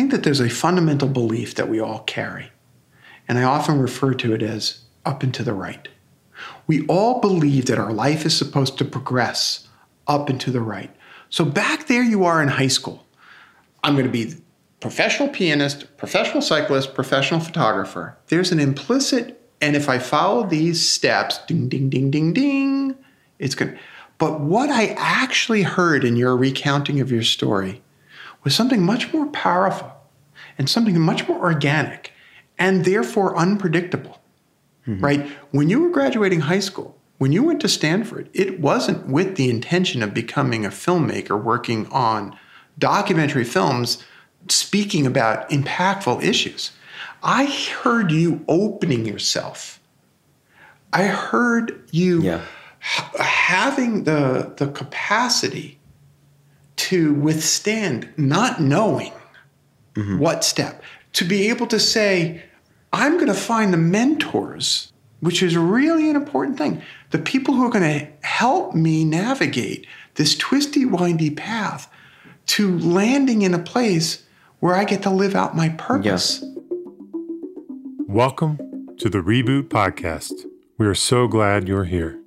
think that there's a fundamental belief that we all carry, and I often refer to it as up and to the right. We all believe that our life is supposed to progress up and to the right. So back there you are in high school. I'm going to be professional pianist, professional cyclist, professional photographer. There's an implicit, and if I follow these steps, ding, ding, ding, ding, ding, it's to. But what I actually heard in your recounting of your story was something much more powerful and something much more organic and therefore unpredictable, mm-hmm. right? When you were graduating high school, when you went to Stanford, it wasn't with the intention of becoming a filmmaker working on documentary films speaking about impactful issues. I heard you opening yourself. I heard you yeah. having the, the capacity to withstand not knowing mm-hmm. what step, to be able to say, I'm going to find the mentors, which is really an important thing. The people who are going to help me navigate this twisty, windy path to landing in a place where I get to live out my purpose. Yes. Welcome to the Reboot Podcast. We are so glad you're here.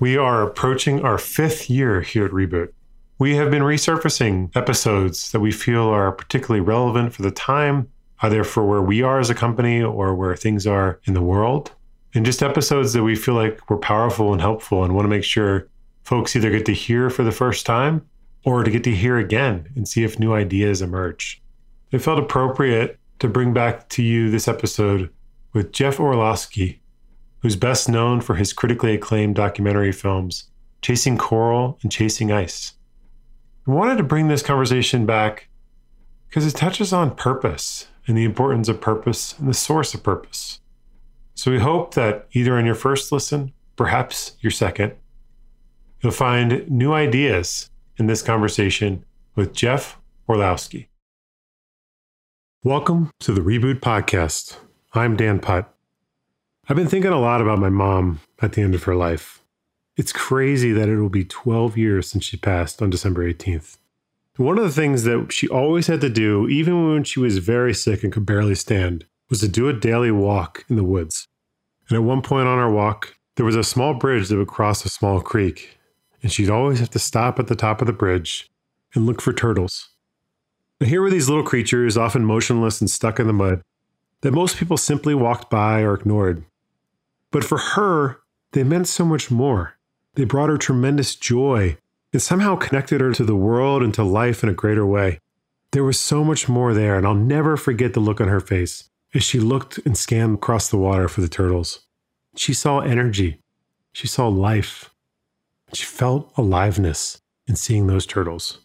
We are approaching our fifth year here at Reboot. We have been resurfacing episodes that we feel are particularly relevant for the time, either for where we are as a company or where things are in the world and just episodes that we feel like were powerful and helpful and want to make sure folks either get to hear for the first time or to get to hear again and see if new ideas emerge. It felt appropriate to bring back to you this episode with Jeff Orlowski, who's best known for his critically acclaimed documentary films, Chasing Coral and Chasing Ice. I wanted to bring this conversation back because it touches on purpose and the importance of purpose and the source of purpose. So we hope that either on your first listen, perhaps your second, you'll find new ideas in this conversation with Jeff Orlowski. Welcome to the Reboot Podcast. I'm Dan Putt. I've been thinking a lot about my mom at the end of her life. It's crazy that it will be 12 years since she passed on December 18th. One of the things that she always had to do, even when she was very sick and could barely stand, was to do a daily walk in the woods. And at one point on our walk, there was a small bridge that would cross a small creek, and she'd always have to stop at the top of the bridge and look for turtles. Now, here were these little creatures, often motionless and stuck in the mud, that most people simply walked by or ignored. But for her, they meant so much more. They brought her tremendous joy and somehow connected her to the world and to life in a greater way. There was so much more there, and I'll never forget the look on her face as she looked and scanned across the water for the turtles. She saw energy, she saw life, she felt aliveness in seeing those turtles.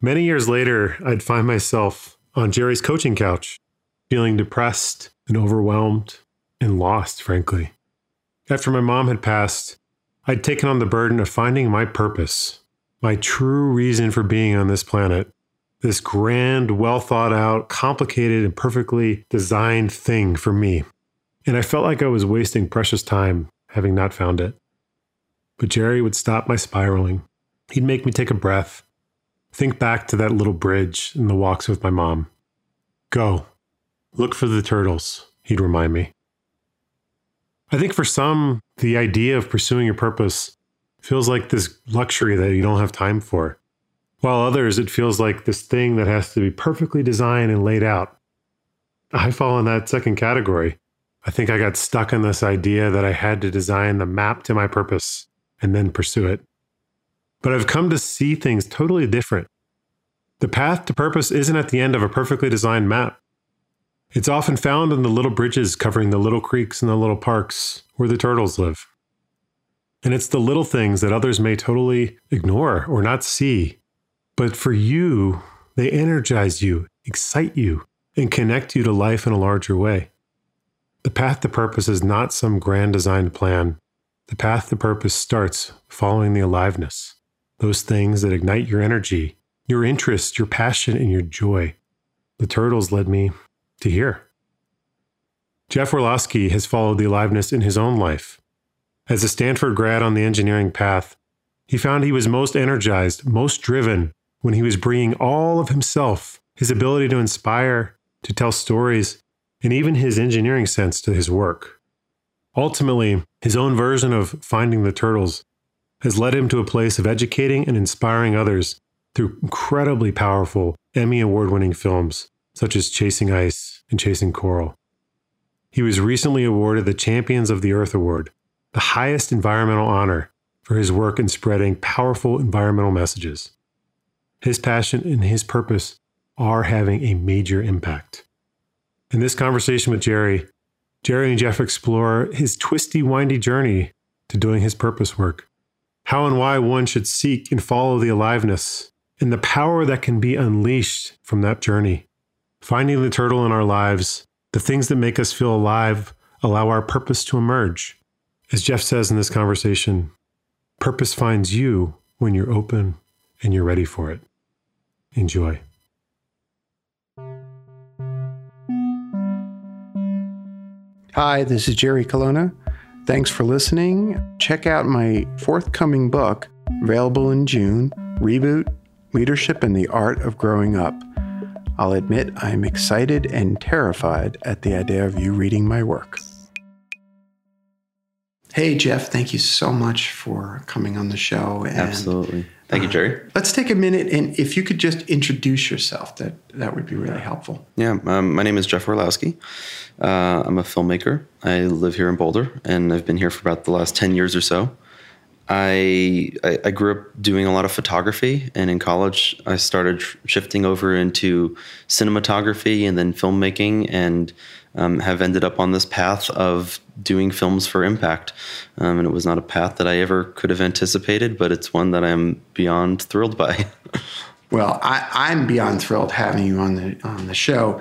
Many years later, I'd find myself on Jerry's coaching couch, feeling depressed and overwhelmed and lost, frankly. After my mom had passed, I'd taken on the burden of finding my purpose, my true reason for being on this planet, this grand, well thought out, complicated, and perfectly designed thing for me. And I felt like I was wasting precious time having not found it. But Jerry would stop my spiraling. He'd make me take a breath, think back to that little bridge and the walks with my mom. Go, look for the turtles, he'd remind me. I think for some, the idea of pursuing your purpose feels like this luxury that you don't have time for. While others, it feels like this thing that has to be perfectly designed and laid out. I fall in that second category. I think I got stuck in this idea that I had to design the map to my purpose and then pursue it. But I've come to see things totally different. The path to purpose isn't at the end of a perfectly designed map. It's often found in the little bridges covering the little creeks and the little parks where the turtles live. And it's the little things that others may totally ignore or not see but for you, they energize you, excite you, and connect you to life in a larger way. The path to purpose is not some grand designed plan. The path to purpose starts following the aliveness, those things that ignite your energy, your interest, your passion, and your joy. The turtles led me to hear. Jeff Orlowski has followed the aliveness in his own life. As a Stanford grad on the engineering path, he found he was most energized, most driven when he was bringing all of himself, his ability to inspire, to tell stories, and even his engineering sense to his work. Ultimately, his own version of finding the turtles has led him to a place of educating and inspiring others through incredibly powerful Emmy award winning films such as Chasing Ice and Chasing Coral. He was recently awarded the Champions of the Earth Award, the highest environmental honor for his work in spreading powerful environmental messages. His passion and his purpose are having a major impact. In this conversation with Jerry, Jerry and Jeff explore his twisty, windy journey to doing his purpose work, how and why one should seek and follow the aliveness, and the power that can be unleashed from that journey. Finding the turtle in our lives, the things that make us feel alive, allow our purpose to emerge. As Jeff says in this conversation, purpose finds you when you're open and you're ready for it. Enjoy. Hi, this is Jerry Colonna. Thanks for listening. Check out my forthcoming book, available in June Reboot Leadership and the Art of Growing Up. I'll admit I'm excited and terrified at the idea of you reading my work. Hey, Jeff, thank you so much for coming on the show. And, Absolutely. Thank you, Jerry. Uh, let's take a minute, and if you could just introduce yourself, that, that would be really helpful. Yeah, um, my name is Jeff Orlowski. Uh, I'm a filmmaker. I live here in Boulder, and I've been here for about the last 10 years or so. I, I, I grew up doing a lot of photography, and in college, I started shifting over into cinematography and then filmmaking, and um, have ended up on this path of doing films for impact. Um, and it was not a path that I ever could have anticipated, but it's one that I'm beyond thrilled by. well, I, am beyond thrilled having you on the on the show,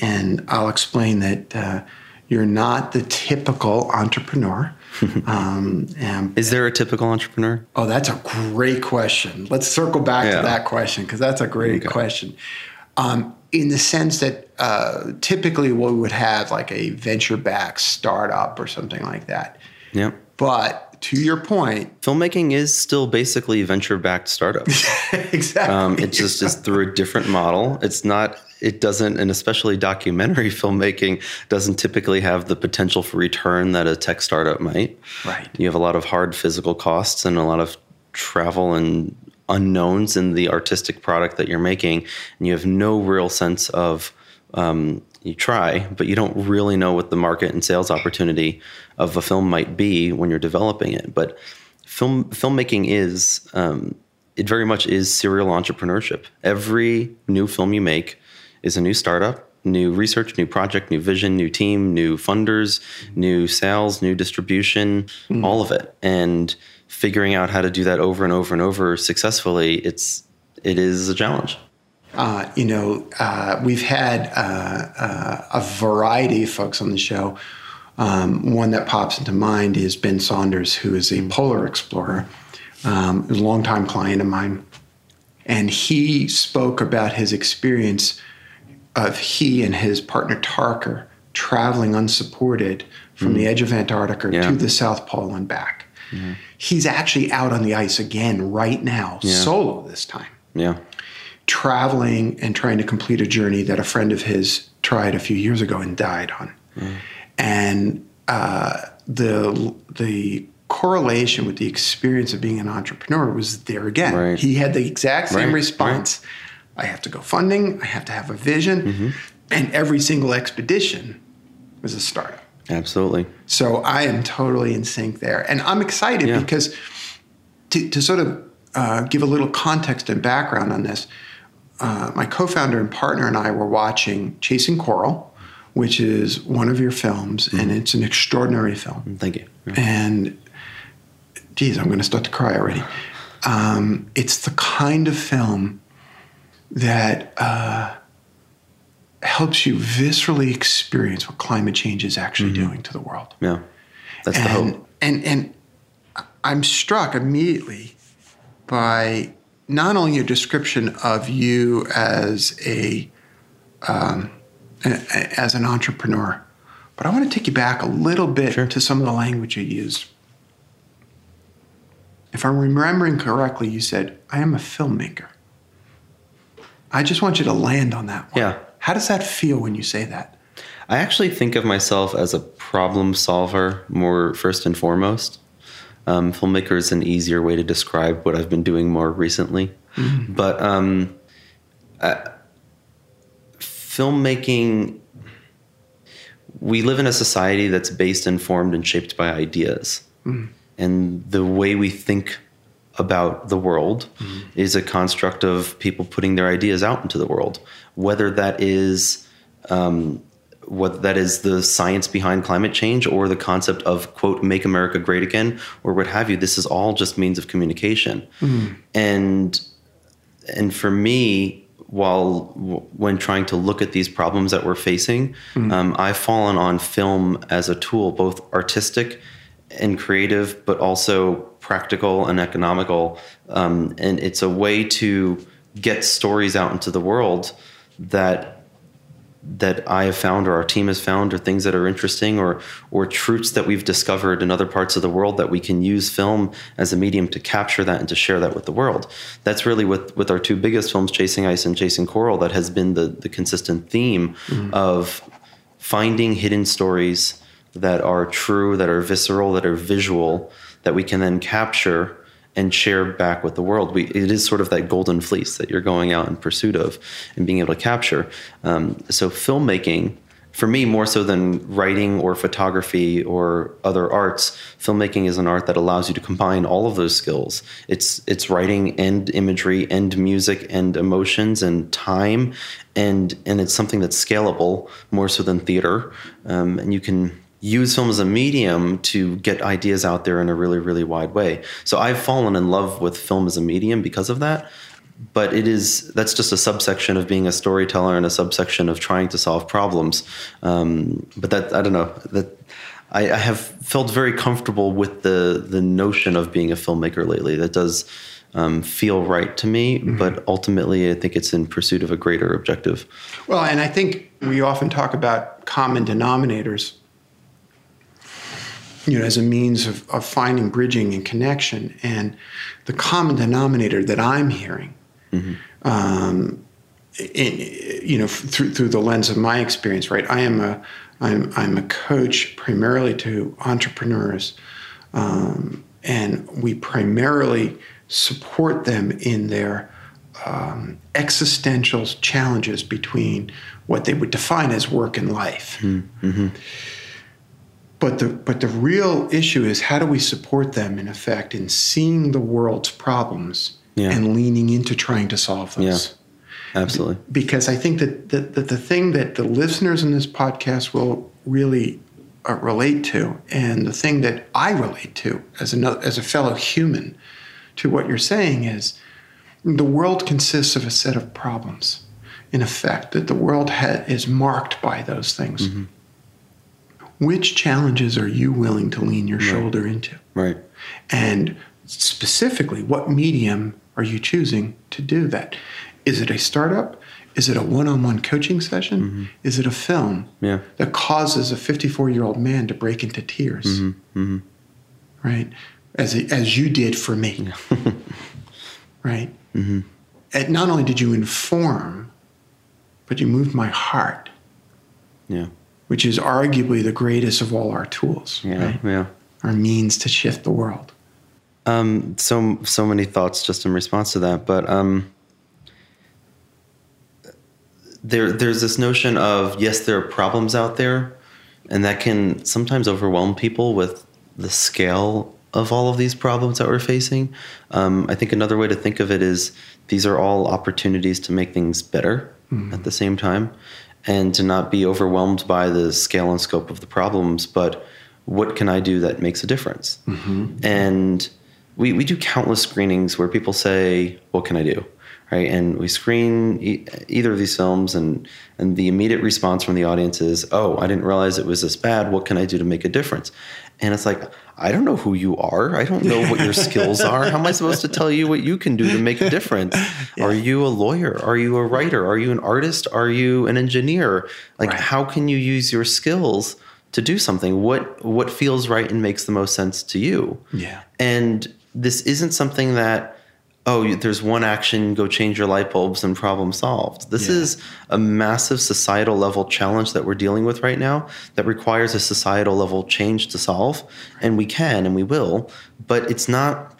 and I'll explain that uh, you're not the typical entrepreneur. um, Is there a typical entrepreneur? Oh, that's a great question. Let's circle back yeah. to that question because that's a great okay. question. Um, in the sense that uh, typically we would have like a venture backed startup or something like that. Yeah. But to your point, filmmaking is still basically venture backed startup. exactly. Um, it just is through a different model. It's not. It doesn't, and especially documentary filmmaking doesn't typically have the potential for return that a tech startup might. Right. You have a lot of hard physical costs and a lot of travel and unknowns in the artistic product that you're making, and you have no real sense of. Um, you try, but you don't really know what the market and sales opportunity of a film might be when you're developing it. But film filmmaking is um, it very much is serial entrepreneurship. Every new film you make is a new startup, new research, new project, new vision, new team, new funders, new sales, new distribution, mm. all of it, and figuring out how to do that over and over and over successfully, it's it is a challenge. Uh, you know, uh, we've had uh, uh, a variety of folks on the show. Um, one that pops into mind is Ben Saunders, who is a polar explorer, um, a longtime client of mine, and he spoke about his experience of he and his partner Tarka traveling unsupported from mm. the edge of Antarctica yeah. to the South Pole and back. Mm-hmm. He's actually out on the ice again right now, yeah. solo this time. Yeah. Traveling and trying to complete a journey that a friend of his tried a few years ago and died on. And uh, the the correlation with the experience of being an entrepreneur was there again. Right. He had the exact same right. response. Right. I have to go funding. I have to have a vision, mm-hmm. and every single expedition was a startup. Absolutely. So I am totally in sync there. And I'm excited yeah. because to, to, sort of uh, give a little context and background on this, uh, my co founder and partner and I were watching Chasing Coral, which is one of your films, mm-hmm. and it's an extraordinary film. Mm, thank you. Yeah. And geez, I'm going to start to cry already. Um, it's the kind of film that. Uh, helps you viscerally experience what climate change is actually mm-hmm. doing to the world. Yeah, that's and, the hope. And and I'm struck immediately by not only your description of you as a, um, a as an entrepreneur, But I want to take you back a little bit Sure. to some of the language you used. If I'm remembering correctly, you said, I am a filmmaker. I just want you to land on that one. Yeah. How does that feel when you say that? I actually think of myself as a problem solver more first and foremost. Um, filmmaker is an easier way to describe what I've been doing more recently. But um, filmmaking, we live in a society that's based, informed, and shaped by ideas. Mm-hmm. And the way we think about the world mm-hmm. is a construct of people putting their ideas out into the world, whether that is um, what that is the science behind climate change or the concept of quote make america great again or what have you this is all just means of communication. Mm-hmm. And and for me while when trying to look at these problems that we're facing um, i've fallen on film as a tool both artistic and creative but also practical and economical. Um, and it's a way to get stories out into the world that that I have found or our team has found or things that are interesting or or truths that we've discovered in other parts of the world that we can use film as a medium to capture that and to share that with the world. That's really with with our two biggest films, Chasing Ice and Chasing Coral, that has been the the consistent theme mm-hmm. of finding hidden stories that are true, that are visceral, that are visual, that we can then capture and share back with the world. We, it is sort of that golden fleece that you're going out in pursuit of and being able to capture. Um, so filmmaking, for me, more so than writing or photography or other arts, filmmaking is an art that allows you to combine all of those skills. It's it's writing and imagery and music and emotions and time, and and it's something that's scalable more so than theater, um, and you can use film as a medium to get ideas out there in a really really wide way. So i've fallen in love with film as a medium because of that but it is that's just a subsection of being a storyteller and a subsection of trying to solve problems. Um, but that i don't know that I, I have felt very comfortable with the the notion of being a filmmaker lately. That does um, feel right to me but ultimately i think it's in pursuit of a greater objective. Well, and I think we often talk about common denominators, you know, as a means of, of finding bridging and connection. And the common denominator that I'm hearing, um, in, you know, through through the lens of my experience, right? I am a I'm I'm a coach primarily to entrepreneurs, um, and we primarily support them in their um, existential challenges between what they would define as work and life. But the but the real issue is how do we support them in effect in seeing the world's problems Yeah. and leaning into trying to solve those. absolutely Because I think that, that, that the thing that the listeners in this podcast will really uh, relate to, and the thing that I relate to as another as a fellow human to what you're saying is the world consists of a set of problems. In effect, that the world ha- is marked by those things. Which challenges are you willing to lean your shoulder into? right And specifically, what medium are you choosing to do that? Is it a startup? Is it a one on one coaching session? Mm-hmm. Is it a film yeah that causes a 54 year old man to break into tears? Mm-hmm. Mm-hmm. Right? As, as you did for me. right? And not only did you inform, but you moved my heart, yeah which is arguably the greatest of all our tools, yeah right? yeah Our means to shift the world. Um, so so many thoughts just in response to that, but um, there there's this notion of yes, there are problems out there, and that can sometimes overwhelm people with the scale of all of these problems that we're facing. Um, I think another way to think of it is these are all opportunities to make things better at the same time, and to not be overwhelmed by the scale and scope of the problems, but what can I do that makes a difference? Mm-hmm. And we, we do countless screenings where people say, What can I do? Right. And we screen e- either of these films, and, and the immediate response from the audience is, Oh, I didn't realize it was this bad. What can I do to make a difference? And it's like, I don't know who you are. I don't know what your skills are. How am I supposed to tell you what you can do to make a difference? Are you a lawyer? Are you a writer? Are you an artist? Are you an engineer? Like, Right. how can you use your skills to do something what what feels right and makes the most sense to you Yeah. and this isn't something that oh there's one action go change your light bulbs and problem solved this Yeah. is a massive societal level challenge that we're dealing with right now that requires a societal level change to solve and we can and we will but it's not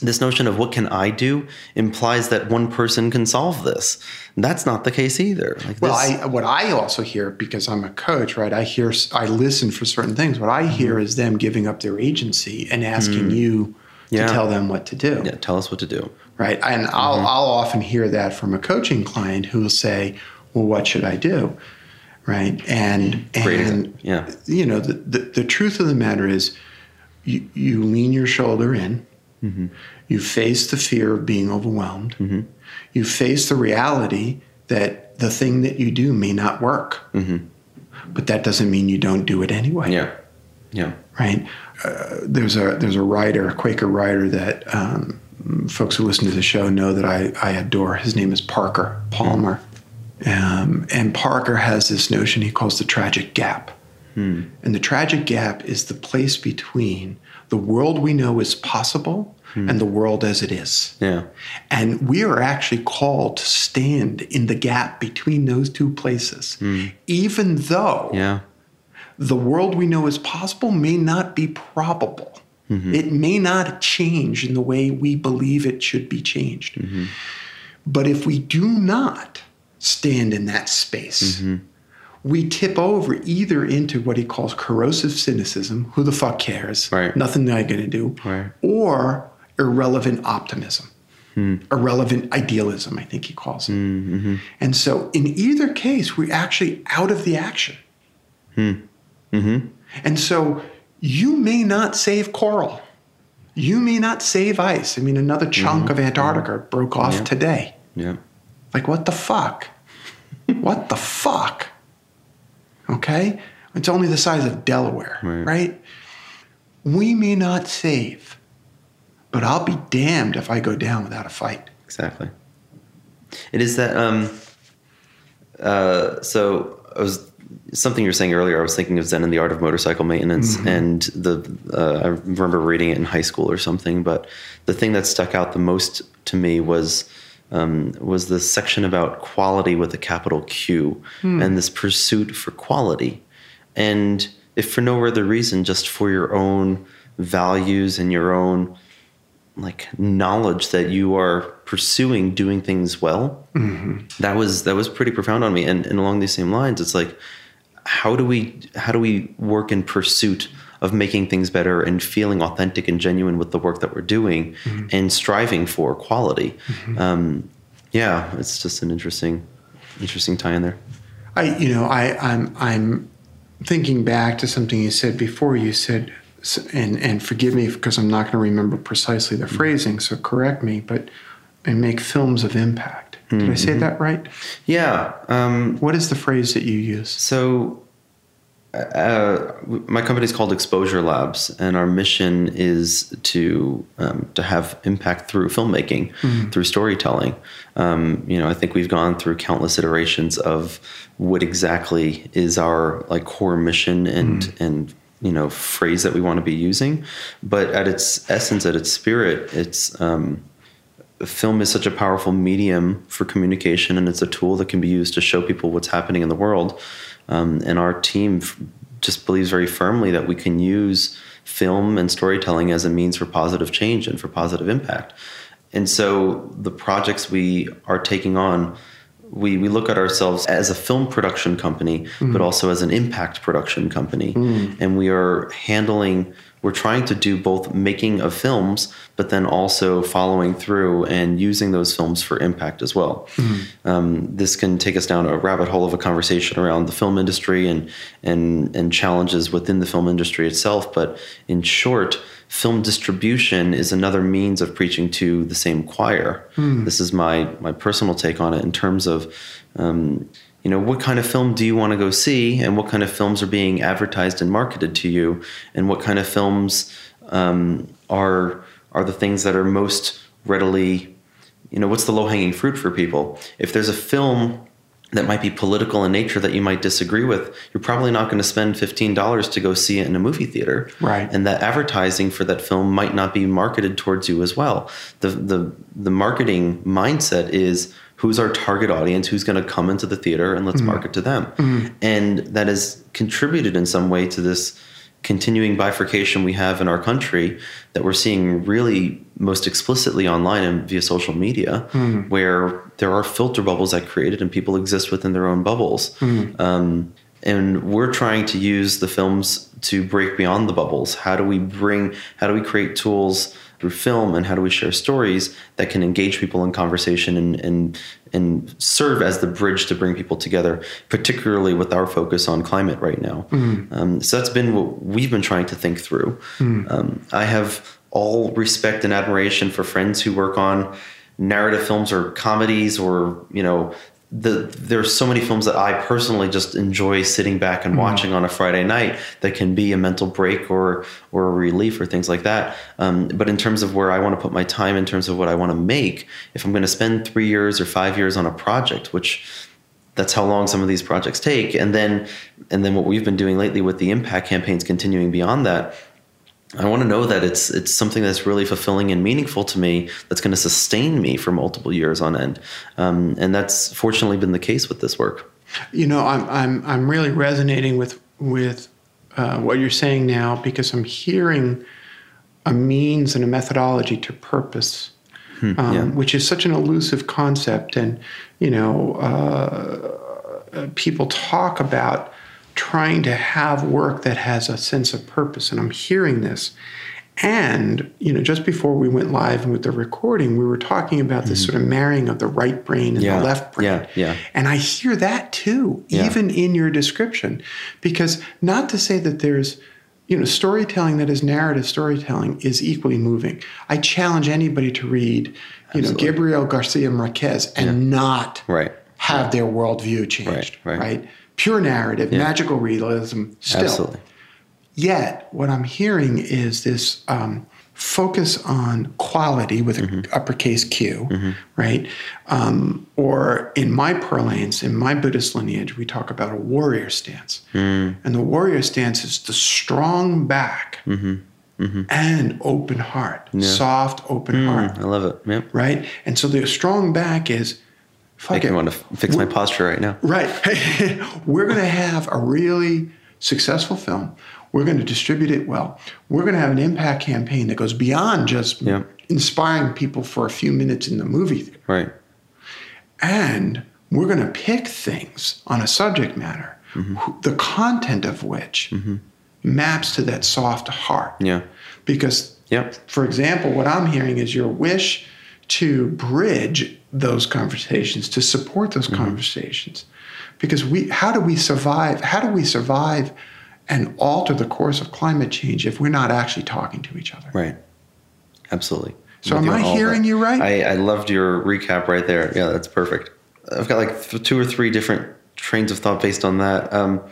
this notion of what can I do implies that one person can solve this. That's not the case either. Like Well, I, what I also hear because I'm a coach, right? I hear, I listen for certain things. What I hear mm-hmm. is them giving up their agency and asking mm. you Yeah. to tell them what to do, yeah, tell us what to do. right? And I'll, mm-hmm. I'll often hear that from a coaching client who will say, "Well, what should I do?" Right? And and. Yeah. you know, the, the the truth of the matter is, you you lean your shoulder in. Mm-hmm. You face the fear of being overwhelmed. Mm-hmm. You face the reality that the thing that you do may not work. But that doesn't mean you don't do it anyway, Yeah. Yeah. right? Uh, there's a there's a writer, a Quaker writer that um, folks who listen to the show know that I, I adore. His name is Parker Palmer, um, and Parker has this notion he calls the tragic gap. And the tragic gap is the place between the world we know is possible and the world as it is. Yeah. And we are actually called to stand in the gap between those two places, even though Yeah. The world we know is possible may not be probable. Mm-hmm. It may not change in the way we believe it should be changed. Mm-hmm. But if we do not stand in that space, mm-hmm. we tip over either into what he calls corrosive cynicism who the fuck cares? Right. Nothing that I'm going to do. Right. Or irrelevant optimism. Hmm. Irrelevant idealism, I think he calls it. And so, in either case, we're actually out of the action. Hmm. And so, you may not save coral. You may not save ice. I mean, another chunk of Antarctica broke off today. Yeah. Like, what the fuck? what the fuck? Okay? It's only the size of Delaware, Right. right? We may not save, but I'll be damned if I go down without a fight. Exactly. It is that. Um, uh, so I was something you were saying earlier. I was thinking of Zen and the Art of Motorcycle Maintenance, and the uh, I remember reading it in high school or something. But the thing that stuck out the most to me was um, was the section about quality with a capital Q and this pursuit for quality, and if for no other reason, just for your own values and your own like knowledge that you are pursuing doing things well that was that was pretty profound on me and, and along these same lines it's like how do we how do we work in pursuit of making things better and feeling authentic and genuine with the work that we're doing mm-hmm. and striving for quality mm-hmm. um, yeah it's just an interesting interesting tie in there I, you know, I, I'm, I'm thinking back to something you said before. You said, and and forgive me because I'm not going to remember precisely the mm-hmm. phrasing, so correct me. But and make films of impact. Did I say that right? yeah um, What is the phrase that you use? So, uh, my company is called Exposure Labs, and our mission is to um, to have impact through filmmaking, through storytelling. Um, you know, I think we've gone through countless iterations of what exactly is our like core mission and and you know phrase that we want to be using, but at its essence, at its spirit, it's um, film is such a powerful medium for communication and it's a tool that can be used to show people what's happening in the world. Um, and our team f- just believes very firmly that we can use film and storytelling as a means for positive change and for positive impact. And so the projects we are taking on we, we look at ourselves as a film production company, but also as an impact production company. And we are handling, we're trying to do both making of films, but then also following through and using those films for impact as well. Um, this can take us down a rabbit hole of a conversation around the film industry and, and, and challenges within the film industry itself. But in short, film distribution is another means of preaching to the same choir. This is my my personal take on it in terms of, um, you know, what kind of film do you want to go see, and what kind of films are being advertised and marketed to you, and what kind of films um, are are the things that are most readily, you know, what's the low hanging fruit for people? If there's a film that might be political in nature that you might disagree with, you're probably not going to spend $15 to go see it in a movie theater. Right. And that advertising for that film might not be marketed towards you as well. The the the marketing mindset is who's our target audience, who's going to come into the theater and let's mm-hmm. market to them. Mm-hmm. And that has contributed in some way to this continuing bifurcation we have in our country that we're seeing really most explicitly online and via social media, mm-hmm. where there are filter bubbles that created and people exist within their own bubbles. Um, and we're trying to use the films to break beyond the bubbles. How do we bring, how do we create tools through film and how do we share stories that can engage people in conversation and, and, and serve as the bridge to bring people together, particularly with our focus on climate right now. Um, so that's been what we've been trying to think through. Um, I have all respect and admiration for friends who work on narrative films or comedies or, you know, the are so many films that I personally just enjoy sitting back and watching on a Friday night that can be a mental break or or a relief or things like that. Um, but in terms of where I want to put my time, in terms of what I want to make, if I'm going to spend three years or five years on a project, which that's how long some of these projects take, and then and then what we've been doing lately with the impact campaigns continuing beyond that. I want to know that it's it's something that's really fulfilling and meaningful to me. That's going to sustain me for multiple years on end, um, and that's fortunately been the case with this work. You know, I'm I'm I'm really resonating with with uh, what you're saying now because I'm hearing a means and a methodology to purpose, um, yeah. which is such an elusive concept. And you know, uh, uh, people talk about trying to have work that has a sense of purpose, and I'm hearing this. And you know, just before we went live with the recording, we were talking about this sort of marrying of the right brain and Mm-hmm. Yeah. the left brain. Yeah, yeah. And I hear that too, Yeah. even in your description. Because not to say that there's, you know, storytelling that is narrative storytelling is equally moving. I challenge anybody to read, you know, Gabriel Garcia Marquez and not Right. have their worldview changed. Right, right. Pure narrative, magical realism, still. Absolutely. Yet, what I'm hearing is this um, focus on quality with an Mm-hmm. uppercase Q, right? Um, or in my parlance, in my Buddhist lineage, we talk about a warrior stance. Mm. And the warrior stance is the strong back Mm-hmm. and open heart, soft, open heart, I love it. Yep. right? And so the strong back is, fuck it. me want to fix my posture right now. Right. We're going to have a really successful film. We're going to distribute it well. We're going to have an impact campaign that goes beyond just Yeah. inspiring people for a few minutes in the movie theater. Right. And we're going to pick things on a subject matter, Mm-hmm. wh- the content of which maps to that soft heart. Yeah. Because, Yep. for example, what I'm hearing is your wish to bridge those conversations, to support those Mm-hmm. conversations. Because we, how do we survive? How do we survive and alter the course of climate change if we're not actually talking to each other? Right. Absolutely. So am I on all of hearing that. you right? I, I loved your recap right there. Yeah, that's perfect. I've got like th- two or three different trains of thought based on that. Um,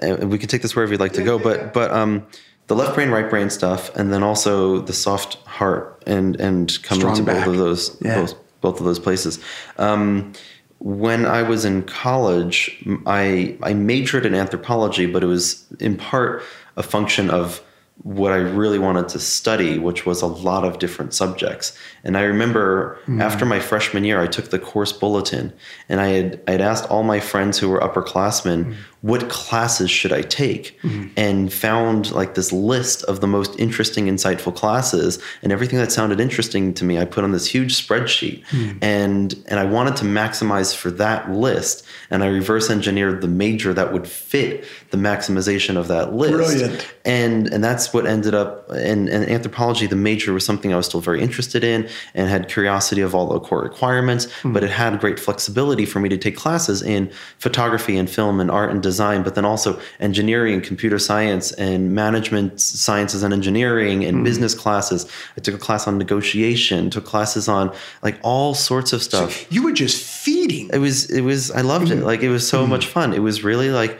and we can take this wherever you'd like to go, but but um, the left brain, right brain stuff, and then also the soft heart and and coming Strong to back. both of those Yeah. both, both of those places. Um, when I was in college, I I majored in anthropology, but it was in part a function of what I really wanted to study, which was a lot of different subjects. And I remember after my freshman year, I took the course bulletin, and I had I had asked all my friends who were upperclassmen, what classes should I take, mm-hmm. and found like this list of the most interesting, insightful classes, and everything that sounded interesting to me, I put on this huge spreadsheet, mm-hmm. and and I wanted to maximize for that list, and I reverse engineered the major that would fit the maximization of that list. Brilliant. and and that's what ended up in, in anthropology the major was something i was still very interested in and had curiosity of all the core requirements but mm-hmm. it had great flexibility for me to take classes in photography and film and art and design but then also engineering computer science and management sciences and engineering and hmm. business classes. I took a class on negotiation took classes on like all sorts of stuff. You were just feeding. it was it was i loved it. Hmm. Like it was so hmm. much fun. It was really like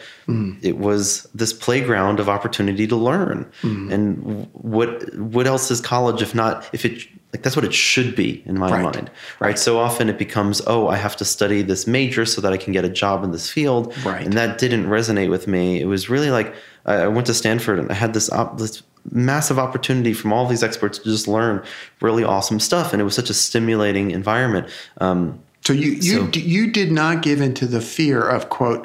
it was this playground of opportunity to learn. And what what else is college if not if it like that's what it should be in my Right. mind right so often it becomes oh i have to study this major so that i can get a job in this field Right. and that didn't resonate with me it was really like i went to stanford and i had this op- this massive opportunity from all these experts to just learn really awesome stuff and it was such a stimulating environment um, So you you So- d- you did not give into the fear of quote.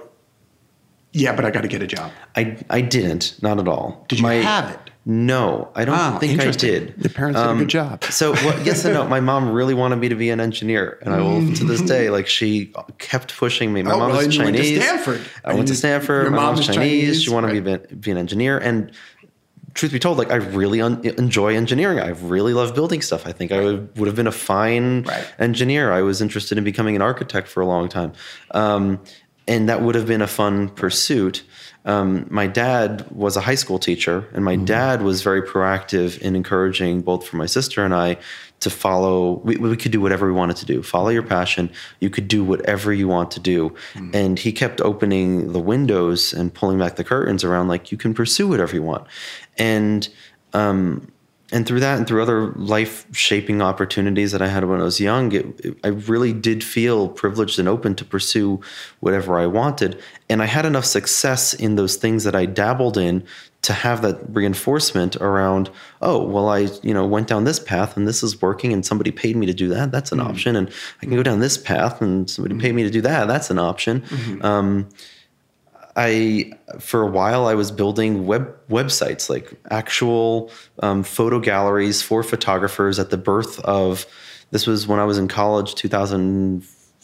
Yeah, but I got to get a job. I I didn't, not at all. Did you have it? No, I don't Oh, think I did. The parents did a good job. So well, yes and no. My mom really wanted me to be an engineer, and I will to this day. Like she kept pushing me. My Oh, mom well, was you went to Chinese. Stanford. I went to Stanford. your My mom mom's is Chinese. Chinese, She wanted me to be, be an engineer, and truth be told, like I really un- enjoy engineering. I really love building stuff. I think I would, would have been a fine Right. engineer. I was interested in becoming an architect for a long time, um, and that would have been a fun pursuit. Um, my dad was a high school teacher, and my dad was very proactive in encouraging both for my sister and I to follow. We, we could do whatever we wanted to do. Follow your passion. You could do whatever you want to do, and he kept opening the windows and pulling back the curtains around like you can pursue whatever you want, and um, and through that and through other life shaping opportunities that I had when I was young, it, it- I really did feel privileged and open to pursue whatever I wanted. And I had enough success in those things that I dabbled in to have that reinforcement around, oh, well, I, you know, went down this path and this is working and somebody paid me to do that. That's an mm-hmm. option. And I can go mm-hmm. down this path and somebody paid me to do that. That's an option. Mm-hmm. Um, I for a while I was building web websites like actual um, photo galleries for photographers at the birth of this was when I was in college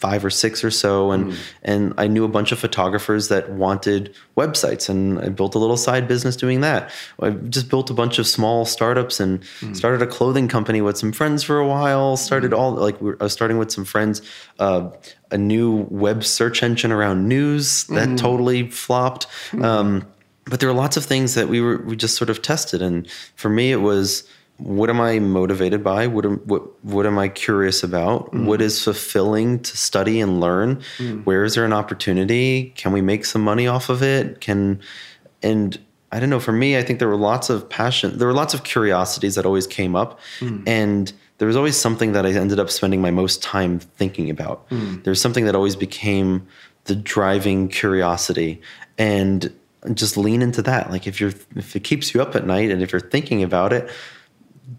2005 or 6 or so and mm. and I knew a bunch of photographers that wanted websites and I built a little side business doing that. I just built a bunch of small startups and mm. started a clothing company with some friends for a while. Started mm. all like we were, I was starting with some friends uh, a new web search engine around news that totally flopped. Um, but there were lots of things that we were we just sort of tested, and for me, it was what am I motivated by? What am, what what am I curious about? Mm-hmm. What is fulfilling to study and learn? Mm. Where is there an opportunity? Can we make some money off of it? Can and I don't know. For me, I think there were lots of passion. There were lots of curiosities that always came up, mm. and there was always something that I ended up spending my most time thinking about. Mm. There's something that always became the driving curiosity, and just lean into that. Like if you're if it keeps you up at night, and if you're thinking about it,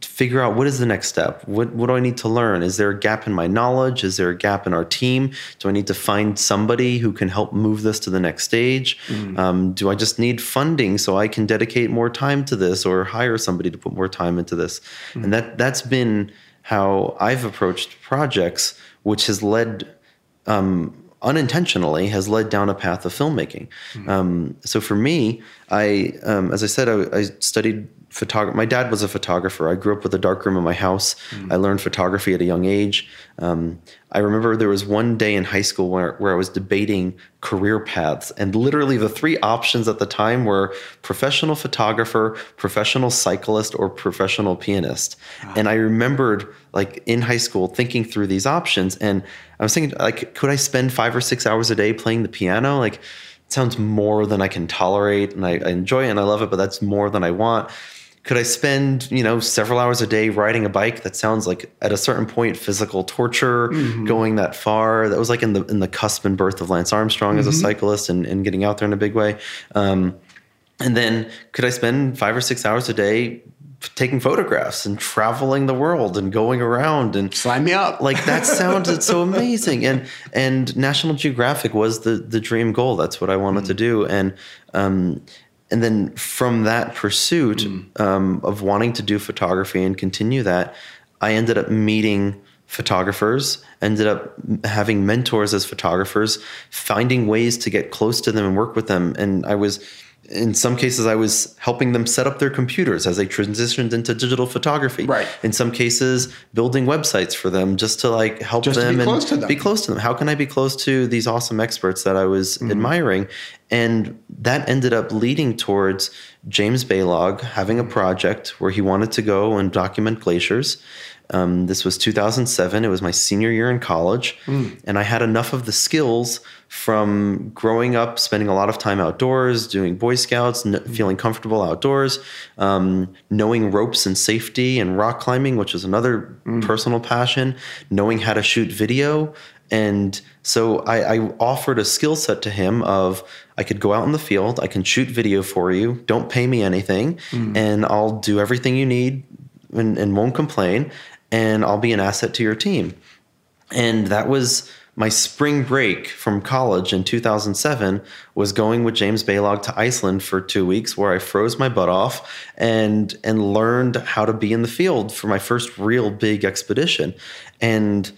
figure out what is the next step? What, what do i need to learn? Is there a gap in my knowledge? Is there a gap in our team? Do i need to find somebody who can help move this to the next stage? Um, do i just need funding so i can dedicate more time to this or hire somebody to put more time into this? And that that's been how i've approached projects which has led um, unintentionally has led down a path of filmmaking. Um, so for me, I, um, as I said, I, I studied photography. My dad was a photographer. I grew up with a darkroom in my house. I learned photography at a young age. Um, I remember there was one day in high school where, where I was debating career paths, and literally the three options at the time were professional photographer, professional cyclist, or professional pianist. And I remembered, like in high school, thinking through these options, and I was thinking, like, could I spend five or six hours a day playing the piano? Like, sounds more than I can tolerate, and I, I enjoy it and I love it, but that's more than I want could I spend, you know, several hours a day riding a bike? That sounds like at a certain point physical torture going that far. That was like in the in the cusp and birth of Lance Armstrong as a cyclist and, and getting out there in a big way. Um, and then could I spend five or six hours a day taking photographs and traveling the world and going around and Sign me up. like that sounded so amazing. And and national geographic was the the dream goal. That's what i wanted to do. And um and then from that pursuit um, of wanting to do photography and continue that i ended up meeting photographers ended up having mentors as photographers finding ways to get close to them and work with them. And i was in some cases i was helping them set up their computers as they transitioned into digital photography Right. in some cases building websites for them just to like help Just them be and close to them. be close to them how can i be close to these awesome experts that i was Mm-hmm. admiring and that ended up leading towards james Balog having a project where he wanted to go and document glaciers Um, this was 2007. It was my senior year in college, and I had enough of the skills from growing up, spending a lot of time outdoors, doing Boy Scouts, n- mm-hmm. feeling comfortable outdoors, um, knowing ropes and safety and rock climbing, which is another mm. personal passion, knowing how to shoot video. And so I, I offered a skill set to him of I could go out in the field, I can shoot video for you, don't pay me anything, mm. and I'll do everything you need and, and won't complain, and I'll be an asset to your team. And that was my spring break from college in 2007 was going with James Balog to Iceland for 2 weeks where I froze my butt off and and learned how to be in the field for my first real big expedition. And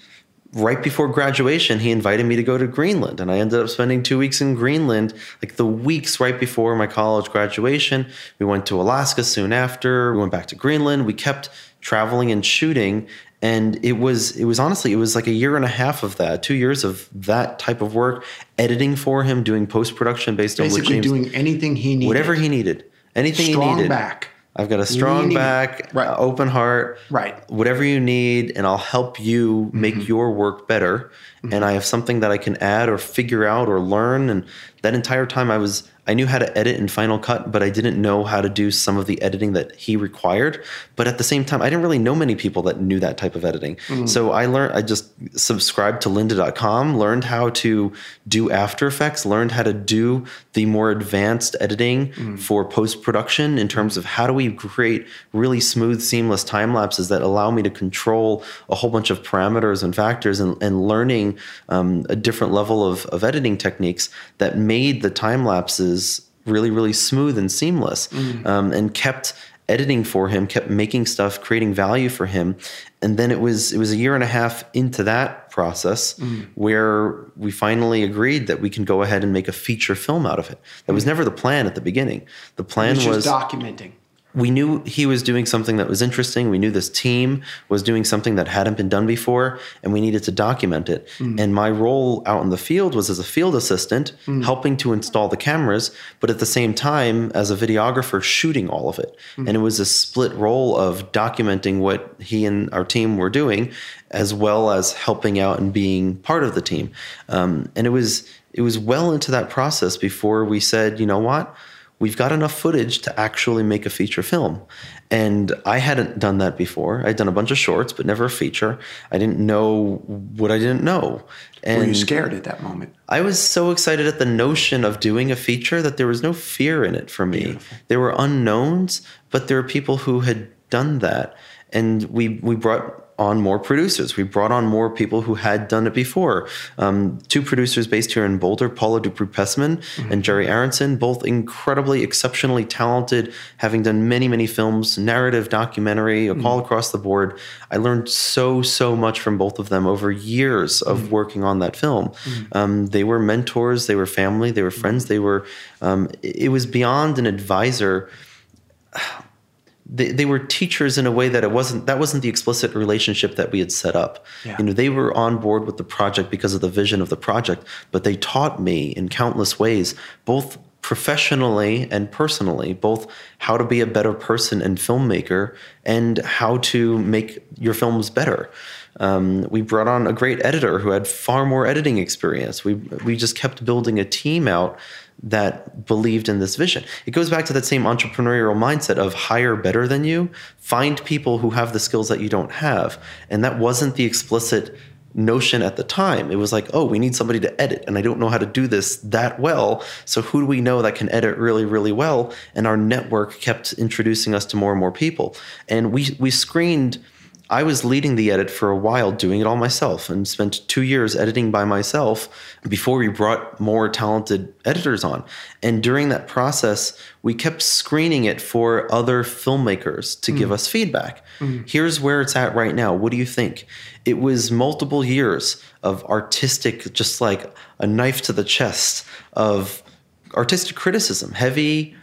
right before graduation, he invited me to go to Greenland. And I ended up spending two weeks in Greenland, like the weeks right before my college graduation. We went to Alaska soon after. We went back to Greenland. We kept traveling and shooting. And it was it was honestly it was like a year and a half of that, two years of that type of work, editing for him, doing post production based on what Basically, doing anything he needed. whatever he needed, anything he Strong needed. back. I've got a strong Leaning- back, Right. open heart, Right. Whatever you need, and I'll help you make Mm-hmm. your work better. And I have something that I can add or figure out or learn. And that entire time, I was I knew how to edit in Final Cut, but I didn't know how to do some of the editing that he required. But at the same time, I didn't really know many people that knew that type of editing. Mm-hmm. So I learned. I just subscribed to Lynda.com, learned how to do After Effects, learned how to do the more advanced editing Mm-hmm. for post production in terms of how do we create really smooth, seamless time lapses that allow me to control a whole bunch of parameters and factors and, and learning um, a different level of, of editing techniques that made the time lapses really, really smooth and seamless mm. um, and kept editing for him, kept making stuff, creating value for him. And then it was it was a year and a half into that process mm. where we finally agreed that we can go ahead and make a feature film out of it. That was mm. never the plan at the beginning. The plan was just documenting. We knew he was doing something that was interesting. We knew this team was doing something that hadn't been done before, and we needed to document it. Mm. And my role out in the field was as a field assistant, mm. helping to install the cameras, but at the same time, as a videographer, shooting all of it. Mm. And it was a split role of documenting what he and our team were doing, as well as helping out and being part of the team. Um, and it was it was well into that process before we said, you know what? We've got enough footage to actually make a feature film. And I hadn't done that before. I'd done a bunch of shorts, but never a feature. I didn't know what I didn't know. And Were you scared at that moment? I was so excited at the notion of doing a feature that there was no fear in it for me. There were unknowns, but there were people who had done that. And we, we brought on more producers. We brought on more people who had done it before. Um, two producers based here in Boulder, Paula DuPré Pesmen and Jerry Aronson, both incredibly, exceptionally talented, having done many, many films, narrative, documentary, all across the board. I learned so, so much from both of them over years of working on that film. Um, they were mentors, they were family, they were friends, they were, um, it was beyond an advisor they, they were teachers in a way that it wasn't that wasn't the explicit relationship that we had set up. Yeah. you know they were on board with the project because of the vision of the project but they taught me in countless ways both professionally and personally both how to be a better person and filmmaker and how to make your films better. Um, we brought on a great editor who had far more editing experience. We we just kept building a team out that believed in this vision. It goes back to that same entrepreneurial mindset of hire better than you, find people who have the skills that you don't have. And that wasn't the explicit notion at the time. It was like, oh, we need somebody to edit, and I don't know how to do this that well. So who do we know that can edit really, really well? And our network kept introducing us to more and more people. And we we screened I was leading the edit for a while, doing it all myself, and spent two years editing by myself before we brought more talented editors on. And during that process, we kept screening it for other filmmakers to give mm. us feedback. Mm. Here's where it's at right now. What do you think? It was multiple years of artistic, just like a knife to the chest of artistic criticism, heavy,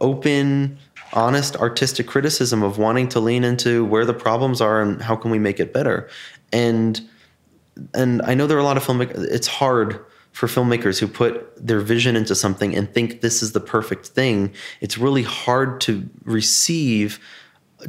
open, honest artistic criticism of wanting to lean into where the problems are and how can we make it better. And and I know there are a lot of filmmakers. It's hard for filmmakers who put their vision into something and think this is the perfect thing. It's really hard to receive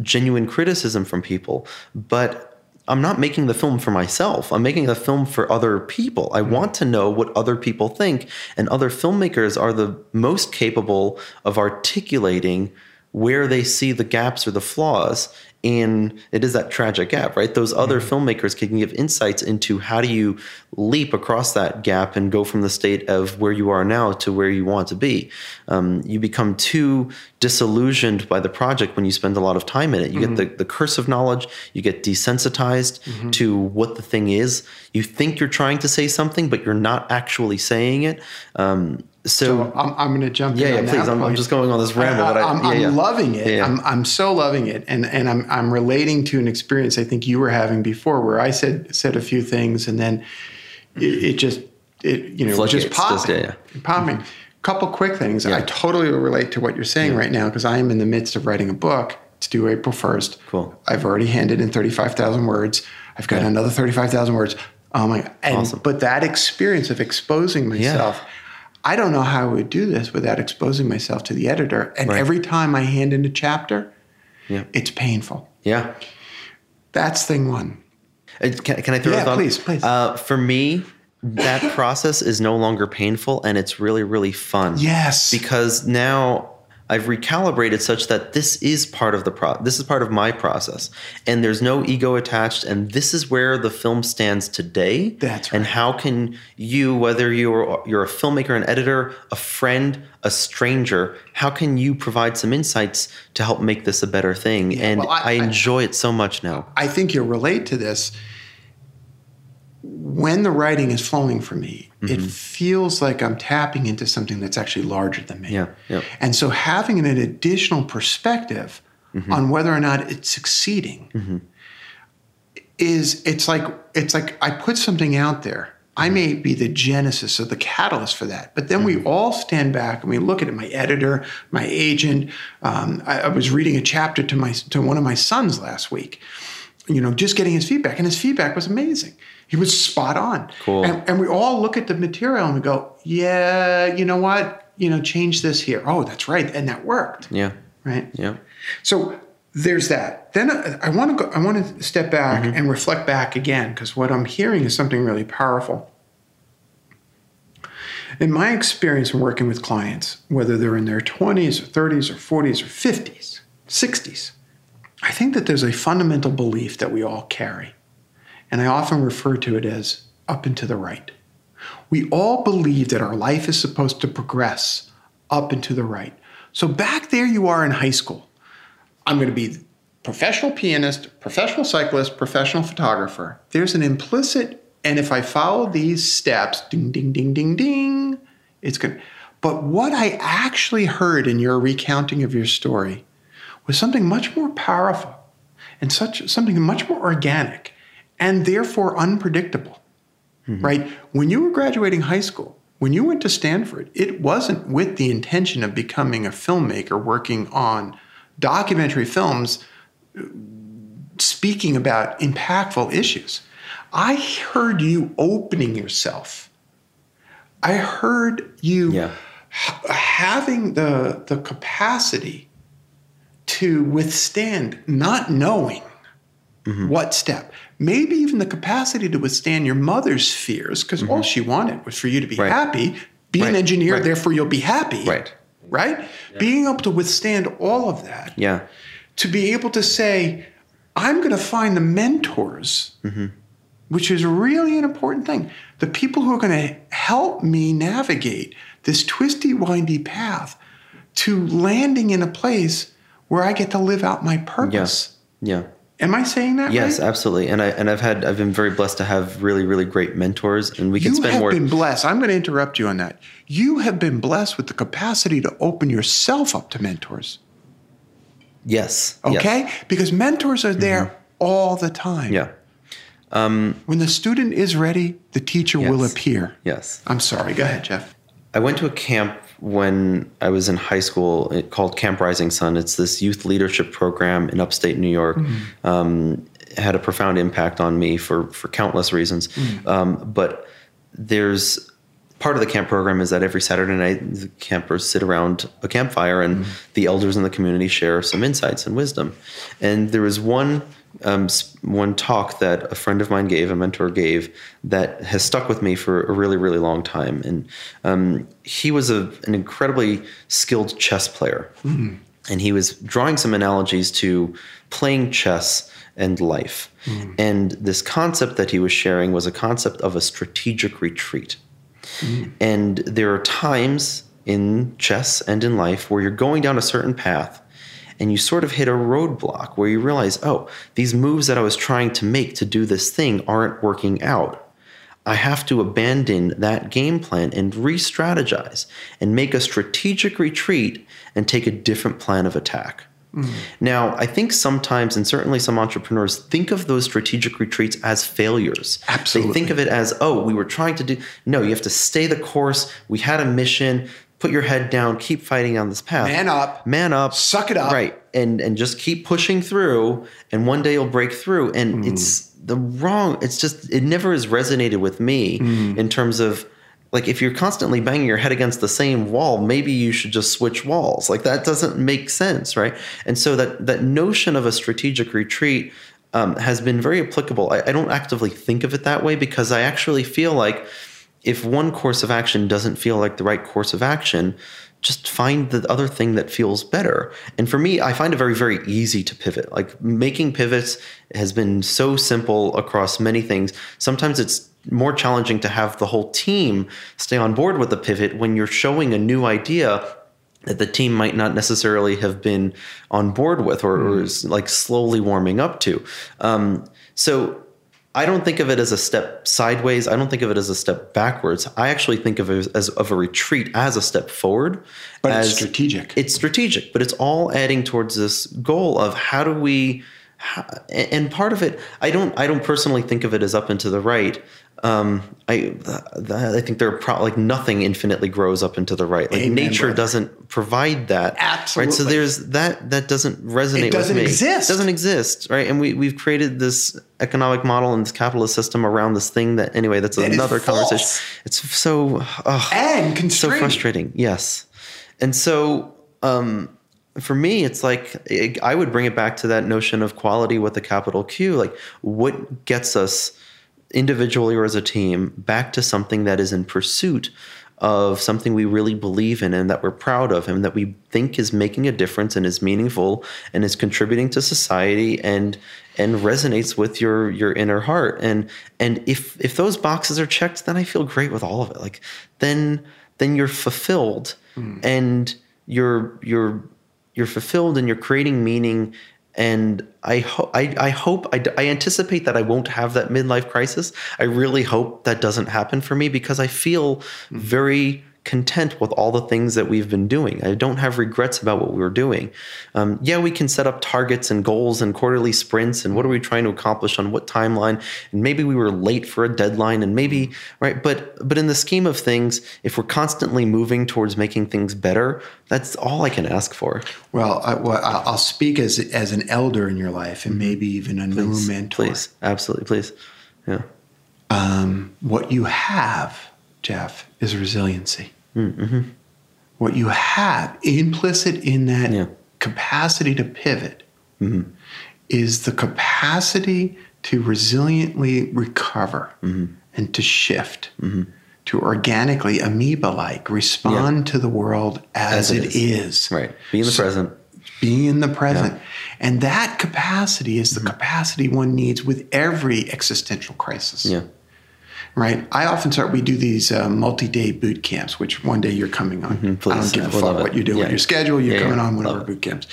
genuine criticism from people. But I'm not making the film for myself. I'm making the film for other people. I want to know what other people think, and other filmmakers are the most capable of articulating where they see the gaps or the flaws and it is that tragic gap right? Those other Mm-hmm. filmmakers can give insights into how do you leap across that gap and go from the state of where you are now to where you want to be. Um, you become too disillusioned by the project when you spend a lot of time in it. You Mm-hmm. get the, the curse of knowledge you get desensitized to what the thing is. You think you're trying to say something but you're not actually saying it. Um, so, So I'm, I'm going to jump yeah in. yeah please I'm, I'm just going on this ramble but I, I'm, yeah, I'm yeah. loving it. I'm, I'm so loving it, and and I'm I'm relating to an experience I think you were having before, where I said said a few things, and then it, it just it you know was just Floodgates, just- popping, popping. Mm-hmm. Couple quick things. I totally relate to what you're saying right now because I am in the midst of writing a book. It's due April 1st. Cool. I've already handed in 35,000 words. I've got another 35,000 words. Oh my! And, Awesome. But that experience of exposing myself. I don't know how I would do this without exposing myself to the editor. And Right. every time I hand in a chapter, Yeah. it's painful. yeah That's thing one. Uh, Can, can I throw Yeah, a thought? please, please. Uh, for me, that process is no longer painful and it's really, really fun. Yes. Because now I've recalibrated such that this is part of the pro. This is part of my process, and there's no ego attached. And this is where the film stands today. That's right. And how can you, whether you're you're a filmmaker, an editor, a friend, a stranger, how can you provide some insights to help make this a better thing? and well, I- I, I- enjoy it so much now. I think you'll relate to this. When the writing is flowing for me, it mm-hmm. feels like I'm tapping into something that's actually larger than me. Yeah, yeah. And so having an additional perspective mm-hmm. on whether or not it's succeeding mm-hmm. is it's like it's like I put something out there. I may be the genesis or the catalyst for that, but then we all stand back and we look at it. My editor, my agent. Um, I, I was reading a chapter to my to one of my sons last week. You know, just getting his feedback, and his feedback was amazing. He was spot on. Cool. And, and we all look at the material and we go, "Yeah, you know what? You know, change this here. Oh, that's right, and that worked. Yeah. Right. Yeah. So there's that. Then I- want to go. I want to step back mm-hmm. and reflect back again because what I'm hearing is something really powerful. In my experience in working with clients, whether they're in their 20s or 30s or 40s or 50s, 60s, I think that there's a fundamental belief that we all carry. And I often refer to it as up and to the right. We all believe that our life is supposed to progress up and to the right. So back there you are in high school. I'm going to be professional pianist, professional cyclist, professional photographer. There's an implicit, and if I follow these steps, ding, ding, ding, ding, ding, it's good. But what I actually heard in your recounting of your story was something much more powerful and such something much more organic and therefore unpredictable. Right? When you were graduating high school, when you went to Stanford, it wasn't with the intention of becoming a filmmaker working on documentary films speaking about impactful issues. I heard you opening yourself. I heard you Yeah. h- having the, the capacity to withstand not knowing Mm-hmm. what step. Maybe even the capacity to withstand your mother's fears, because all she wanted was for you to be Mm-hmm. Right. happy. Be an engineer, Right. therefore you'll be happy. Right. Right? Being able to withstand all of that Yeah. to be able to say, I'm going to find the mentors, which is really an important thing. The people who are going to help me navigate this twisty, windy path to landing in a place where I get to live out my purpose. Yes. Yeah. Am I saying that Yes, right? absolutely. And I and I've had I've been very blessed to have really really great mentors, and we can You spend have more. been blessed. I'm going to interrupt you on that. You have been blessed with the capacity to open yourself up to mentors. yes. yes. Okay? Because mentors are there mm-hmm. all the time. Yeah. Um, when the student is ready, the teacher will appear. Yes. I'm sorry. Go ahead, Jeff. I went to a camp when I was in high school it, called Camp Rising Sun. It's this youth leadership program in upstate New York. Um, it had a profound impact on me for for countless reasons. Um, but there's part of the camp program is that every Saturday night the campers sit around a campfire and the elders in the community share some insights and wisdom. And there was one um, one talk that a friend of mine gave, a mentor gave, that has stuck with me for a really, really long time. And um, he was a, an incredibly skilled chess player. And he was drawing some analogies to playing chess and life. And this concept that he was sharing was a concept of a strategic retreat. And there are times in chess and in life where you're going down a certain path and you sort of hit a roadblock where you realize, oh, these moves that I was trying to make to do this thing aren't working out. I have to abandon that game plan and re strategize and make a strategic retreat and take a different plan of attack. Mm. Now, I think sometimes, and certainly some entrepreneurs, think of those strategic retreats as failures. Absolutely. They think of it as, oh, we were trying to do. No, you have to stay the course. We had a mission. Put your head down. Keep fighting on this path. Man up. Man up. Suck it up. Right. And and just keep pushing through. And one day you'll break through. And it's the wrong. It's just it never has resonated with me in terms of like if you're constantly banging your head against the same wall, maybe you should just switch walls. Like that doesn't make sense, right? And so that that notion of a strategic retreat um, has been very applicable. I, I don't actively think of it that way because I actually feel like if one course of action doesn't feel like the right course of action, just find the other thing that feels better. And for me, I find it very, very easy to pivot. Like making pivots has been so simple across many things. Sometimes it's more challenging to have the whole team stay on board with the pivot when you're showing a new idea that the team might not necessarily have been on board with or, or is like slowly warming up to. Um, so I don't think of it as a step sideways. I don't think of it as a step backwards. I actually think of it as, as of a retreat as a step forward. But as, it's strategic. It's strategic, but it's all adding towards this goal of how do we how, and part of it I don't I don't personally think of it as up and to the right. Um, I th- I think there are pro- like nothing infinitely grows up and to the right. Like Amen, nature brother. doesn't provide that. Absolutely. Right. So there's that that doesn't resonate It doesn't with me. exist. Doesn't exist, right? And we we've created this economic model and this capitalist system around this thing that anyway, that's That another conversation. It's so and so frustrating. Yes. And so um for me it's like it, I would bring it back to that notion of quality with a capital Q, like what gets us individually or as a team back to something that is in pursuit of something we really believe in and that we're proud of and that we think is making a difference and is meaningful and is contributing to society and and resonates with your your inner heart. And and if if those boxes are checked then I feel great with all of it. Like then then you're fulfilled hmm. and you're you're you're fulfilled and you're creating meaning and I, ho- I, I hope I, d- I anticipate that I won't have that midlife crisis. I really hope that doesn't happen for me because I feel mm. very content with all the things that we've been doing. I don't have regrets about what we were doing. Um, yeah, we can set up targets and goals and quarterly sprints and what are we trying to accomplish on what timeline. And maybe we were late for a deadline and maybe right. But but in the scheme of things, if we're constantly moving towards making things better, that's all I can ask for. Well, I, well, I- I'll speak as as an elder in your life, and maybe even a new mentor. Please, absolutely, please. Yeah. Um, what you have, Jeff, is resiliency. Mm-hmm. What you have implicit in that Yeah. capacity to pivot Mm-hmm. is the capacity to resiliently recover Mm-hmm. and to shift. To organically, amoeba like, respond to the world as, As it it is. Right. Be in the So- present. Be in the present. And that capacity is the capacity one needs with every existential crisis. Yeah. Right. I often start, we do these uh, multi day boot camps, which one day you're coming on. I Mm-hmm. please. don't give I a fuck what you do Yeah. with your schedule. You're Yeah, coming yeah. on one of our boot camps.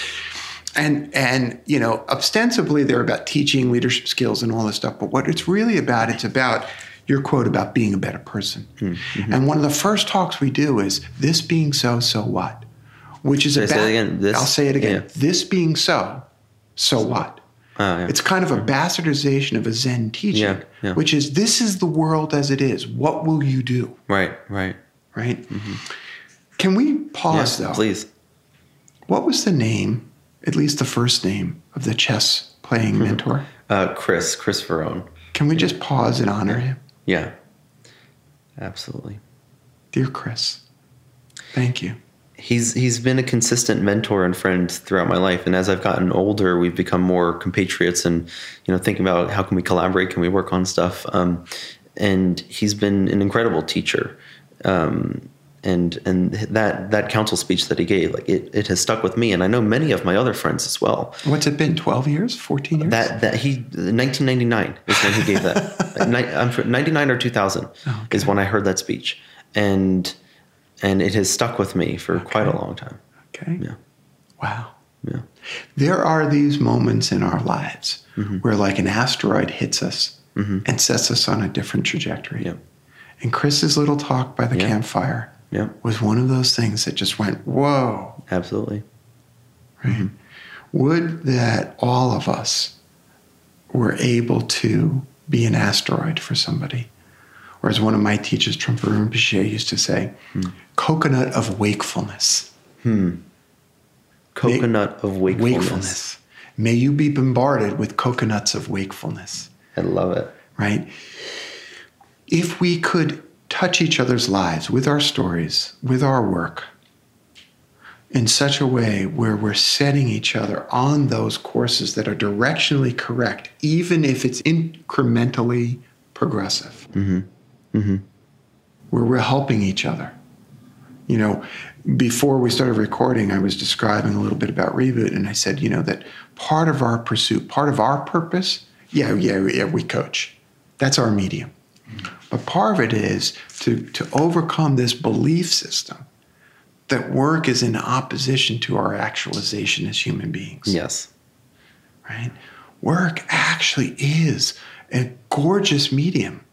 And, and, you know, ostensibly they're about teaching leadership skills and all this stuff. But what it's really about, it's about your quote about being a better person. Mm-hmm. And one of the first talks we do is this being so, so what? Which is Should I about, say it again? This- I'll say it again. This being so, so what? Oh, yeah. It's kind of a bastardization of a Zen teaching, Yeah, yeah. which is this is the world as it is. What will you do? Right. Right. Right? Can we pause though? Please. What was the name, at least the first name, of the chess playing Mm-hmm. mentor? Uh, Chris. Chris Verone. Can we just pause and honor him? Yeah. Absolutely. Dear Chris, thank you. He's he's been a consistent mentor and friend throughout my life and as i've gotten older we've become more compatriots and you know thinking about how can we collaborate can we work on stuff um, and he's been an incredible teacher um, and and that that council speech that he gave like it, it has stuck with me and i know many of my other friends as well What's it been? 12 years? 14 years? that that he 1999 is when he gave that I'm for- 99 or 2000 is when i heard that speech and and it has stuck with me for quite a long time okay. yeah Wow. yeah There are these moments in our lives Mm-hmm. where, like, an asteroid hits us mm-hmm. and sets us on a different trajectory. Yep. And Chris's little talk by the Yeah. campfire yeah was one of those things that just went, whoa. absolutely Right? Mm-hmm. Would that all of us were able to be an asteroid for somebody? Or as one of my teachers, Trungpa Rinpoche, used to say, hmm. Coconut of wakefulness. Hmm. coconut of wakefulness. Wakefulness. May you be bombarded with coconuts of wakefulness, i love it right? If we could touch each other's lives with our stories, with our work, in such a way where we're setting each other on those courses that are directionally correct, even if it's incrementally progressive, mm-hmm. Mm-hmm. where we're helping each other. You know, before we started recording, I was describing a little bit about Reboot, and I said, you know, that part of our pursuit, part of our purpose, yeah, yeah, yeah, we coach. That's our medium. But part of it is to, to overcome this belief system that work is in opposition to our actualization as human beings yes right? Work actually is a gorgeous medium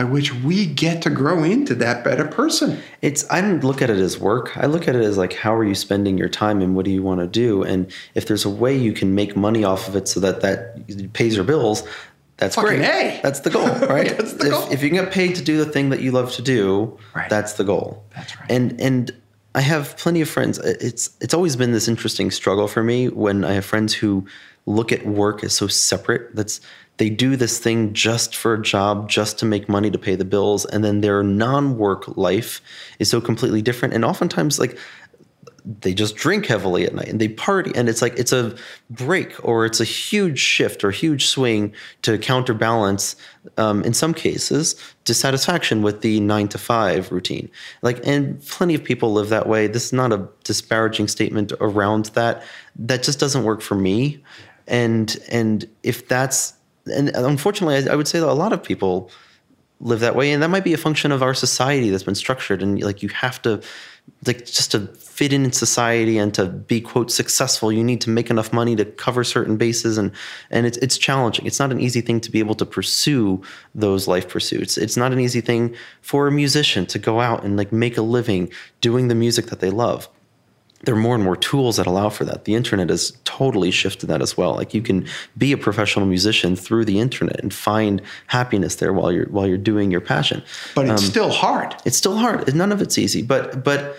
by which we get to grow into that better person. it's i don't look at it as work i look at it as like how are you spending your time and what do you want to do and if there's a way you can make money off of it so that that pays your bills that's Fucking great A. that's the goal right That's the if, goal. if you can get paid to do the thing that you love to do Right. that's the goal That's right. and and i have plenty of friends it's it's always been this interesting struggle for me when i have friends who look at work as so separate that's they do this thing just for a job just to make money to pay the bills and then their non-work life is so completely different. And oftentimes like they just drink heavily at night and they party and it's like it's a break or it's a huge shift or huge swing to counterbalance um, in some cases dissatisfaction with the nine to five routine. Like and plenty of people live that way. This is not a disparaging statement around that. That just doesn't work for me. And and if that's and unfortunately I, would say that a lot of people live that way and that might be a function of our society that's been structured and like you have to like just to fit in in society and to be quote successful you need to make enough money to cover certain bases and and it's it's challenging. It's not an easy thing to be able to pursue those life pursuits. It's not an easy thing for a musician to go out and like make a living doing the music that they love there are more and more tools that allow for that. The internet has totally shifted that as well. Like you can be a professional musician through the internet and find happiness there while you're while you're doing your passion. But it's Um, still hard. It's still hard. None of it's easy, but but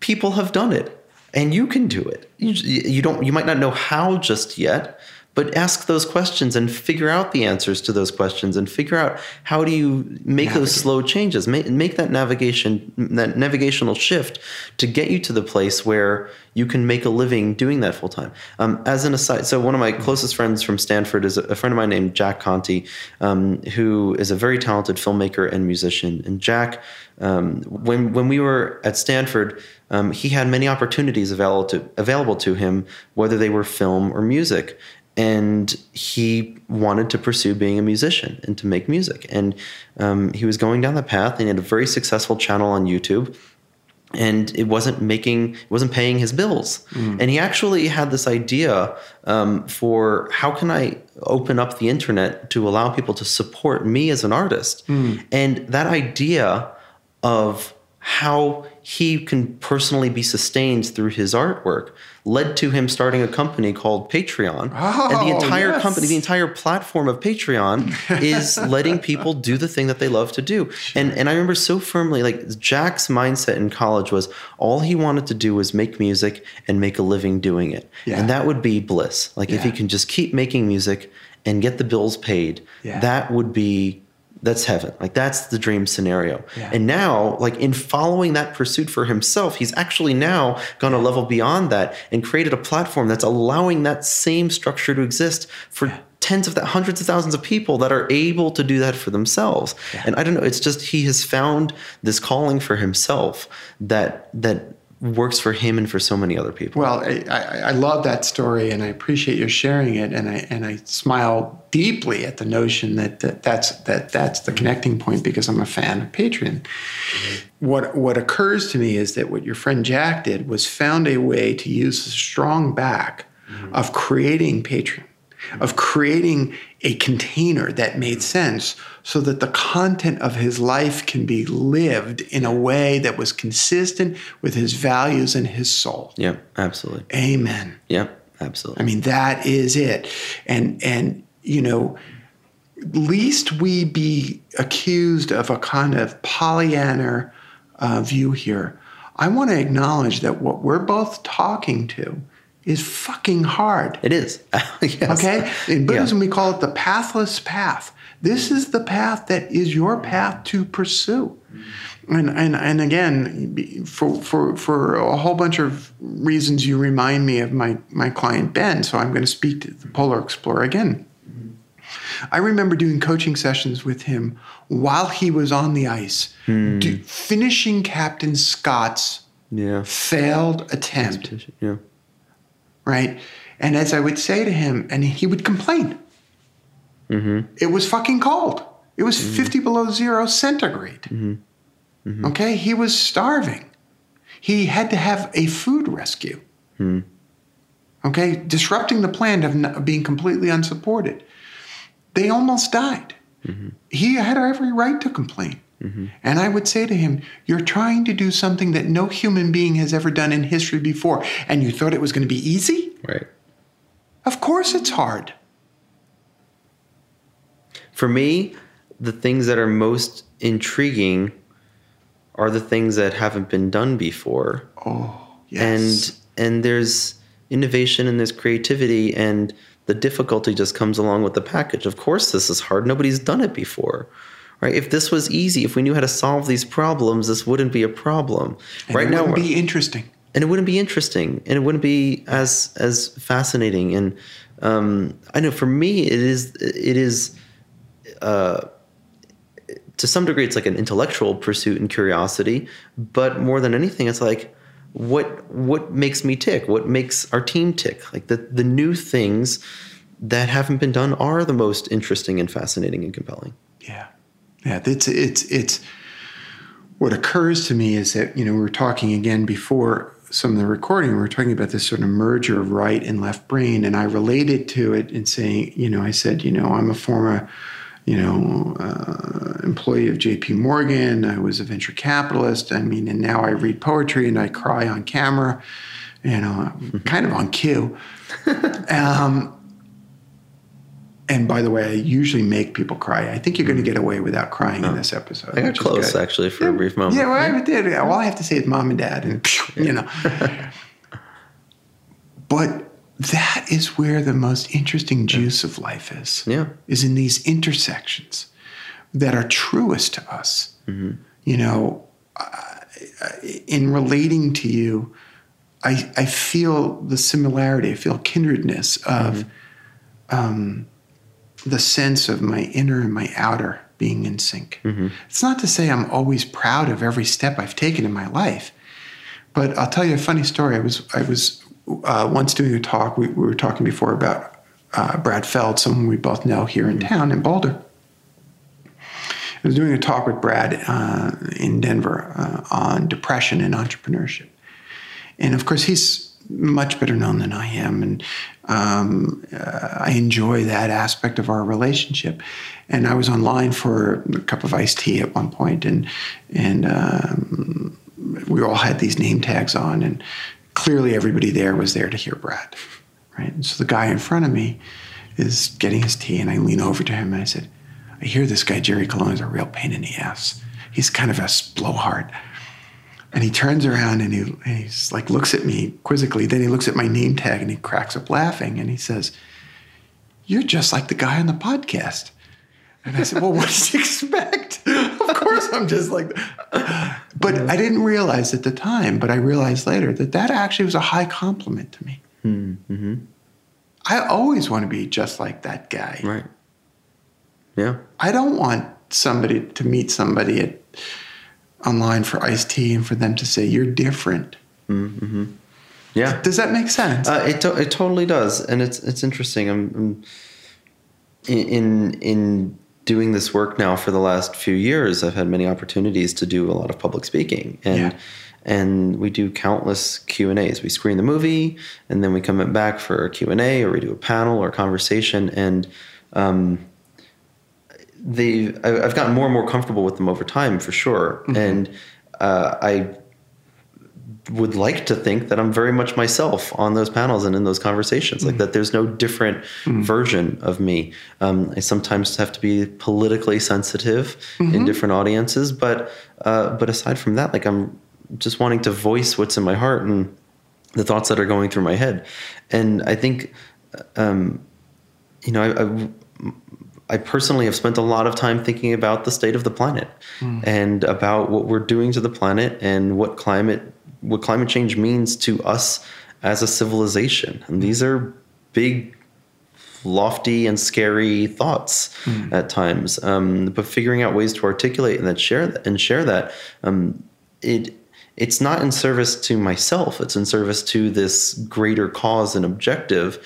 people have done it, and you can do it. You, you don't. You might not know how just yet, but ask those questions and figure out the answers to those questions, and figure out how do you make those slow changes, make, make that navigation that navigational shift to get you to the place where you can make a living doing that full time. Um, as an aside, so one of my closest friends from Stanford is a, a friend of mine named Jack Conte, um, who is a very talented filmmaker and musician. And Jack, um, when when we were at Stanford, um, he had many opportunities available to available to him, whether they were film or music and he wanted to pursue being a musician and to make music. And um, he was going down the path, and he had a very successful channel on YouTube. And it wasn't making, it wasn't paying his bills. And he actually had this idea um, for how can I open up the internet to allow people to support me as an artist. And that idea of how he can personally be sustained through his artwork led to him starting a company called Patreon. and the Oh, entire yes. company, the entire platform of Patreon is letting people do the thing that they love to do. And and I remember so firmly like Jack's mindset in college was all he wanted to do was make music and make a living doing it. Yeah. And that would be bliss. Like if he can just keep making music and get the bills paid, Yeah. that would be that's heaven. Like that's the dream scenario. Yeah. And now, like in following that pursuit for himself, he's actually now gone a level beyond that and created a platform that's allowing that same structure to exist for tens of th- hundreds of thousands of people that are able to do that for themselves. And I don't know, it's just he has found this calling for himself that that works for him and for so many other people. Well, I, I, I love that story, and I appreciate you sharing it, and I and I smile deeply at the notion that, that that's that that's the connecting point because I'm a fan of Patreon. Mm-hmm. What what occurs to me is that what your friend Jack did was found a way to use the strong back mm-hmm. of creating Patreon, of creating a container that made sense so that the content of his life can be lived in a way that was consistent with his values and his soul. yeah, absolutely. Amen. Yeah, absolutely. I mean, that is it. And and you know, least we be accused of a kind of Pollyanna uh, view here. I want to acknowledge that what we're both talking to is fucking hard. it is. yes. Okay? In Buddhism, we call it the pathless path. This is the path that is your path to pursue. And, and, and again, for, for, for a whole bunch of reasons, you remind me of my, my client Ben. So I'm going to speak to the Polar Explorer again. I remember doing coaching sessions with him while he was on the ice, hmm. do, finishing Captain Scott's Yeah. failed attempt Yeah. Right? And as I would say to him, and he would complain, mm-hmm. it was fucking cold. It was mm-hmm. 50 below zero centigrade. Mm-hmm. Okay, he was starving. He had to have a food rescue. Hmm. Okay, disrupting the plan of, n- of being completely unsupported. They almost died. He had every right to complain. Mm-hmm. And I would say to him, You're trying to do something that no human being has ever done in history before, and you thought it was going to be easy? Right. Of course it's hard. For me, the things that are most intriguing are the things that haven't been done before. Oh, yes. And and there's innovation and there's creativity and the difficulty just comes along with the package. Of course this is hard. Nobody's done it before. Right? If this was easy, if we knew how to solve these problems, this wouldn't be a problem. And right it now wouldn't be interesting. and it wouldn't be interesting and it wouldn't be as as fascinating and um, i know for me it is it is uh, to some degree it's like an intellectual pursuit and curiosity but more than anything it's like what what makes me tick what makes our team tick like the the new things that haven't been done are the most interesting and fascinating and compelling Yeah. It's it's it's what occurs to me is that you know we were talking again before some of the recording. We were talking about this sort of merger of right and left brain, and I related to it in saying, you know, I said, you know, I'm a former, you know, uh, employee of J.P. Morgan. I was a venture capitalist. I mean, and now I read poetry and I cry on camera, you know, kind of on cue. Um, and by the way, I usually make people cry. I think you're going to hmm. get away without crying in this episode. i got close actually for a brief moment Yeah, well, I did. All I have to say is mom and dad, and you know. but that is where the most interesting juice of life is. Yeah. Is in these intersections that are truest to us. Mm-hmm. You know, I- in relating to you, I, I feel the similarity, I feel kindredness of mm-hmm. um, the sense of my inner and my outer being in sync. It's not to say I'm always proud of every step I've taken in my life, but I'll tell you a funny story. I was I was uh, once doing a talk. We, we were talking before about uh, Brad Feld, someone we both know here in town in Boulder. I was doing a talk with Brad uh, in Denver uh, on depression and entrepreneurship. And of course, he's much better known than I am. And um, uh, I enjoy that aspect of our relationship. And I was online for a cup of iced tea at one point, and, and um, we all had these name tags on. And clearly, everybody there was there to hear Brad. Right? And so the guy in front of me is getting his tea, and I lean over to him and I said, I hear this guy, Jerry Colonna, is a real pain in the ass. He's kind of a blowhard. And he turns around and, he, and he's like, looks at me quizzically. Then he looks at my name tag and he cracks up laughing and he says, You're just like the guy on the podcast. And I said, Well, what did you expect? of course, I'm just like, but I didn't realize at the time, but I realized later that that actually was a high compliment to me. Mm-hmm. I always want to be just like that guy. Right. Yeah. I don't want somebody to meet somebody at online for iced tea and for them to say you're different. Mm-hmm. Yeah. Does that make sense? Uh, it to- it totally does, and it's it's interesting. I'm, I'm in in doing this work now for the last few years. I've had many opportunities to do a lot of public speaking, and Yeah. and we do countless Q and A's. We screen the movie, and then we come back for a Q and A, or we do a panel or conversation, and um, they I- I've gotten more and more comfortable with them over time, for sure, and uh, I would like to think that I'm very much myself on those panels and in those conversations. Like that, there's no different version of me. Um, I sometimes have to be politically sensitive in different audiences, but uh, but aside from that, like I'm just wanting to voice what's in my heart and the thoughts that are going through my head. And I think, um, you know, I, personally have spent a lot of time thinking about the state of the planet and about what we're doing to the planet and what climate what climate change means to us as a civilization. And these are big, lofty, and scary thoughts at times. Um, but figuring out ways to articulate and that share that, and share that um, it it's not in service to myself. It's in service to this greater cause and objective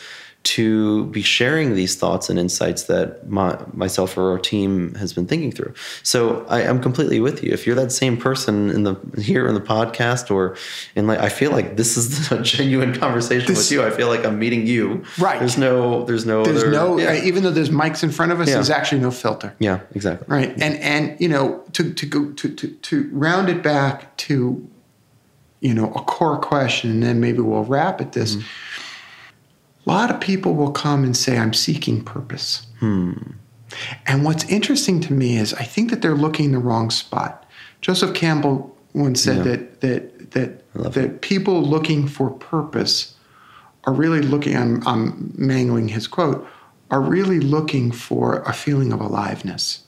to be sharing these thoughts and insights that my, myself or our team has been thinking through. So I, I'm completely with you. If you're that same person in the here in the podcast or in like, I feel like this is a genuine conversation This- with you. I feel like I'm meeting you. Right. There's no. There's no. there's other- no, Yeah. Uh, even though there's mics in front of us, Yeah. there's actually no filter. yeah. Exactly. Right. And and you know, to to go to to to round it back to you know, a core question and then maybe we'll wrap at this. Mm-hmm. A lot of people will come and say, I'm seeking purpose. And what's interesting to me is I think that they're looking in the wrong spot. Joseph Campbell once said Yeah. that that that that people looking for purpose are really looking I'm, I'm mangling his quote are really looking for a feeling of aliveness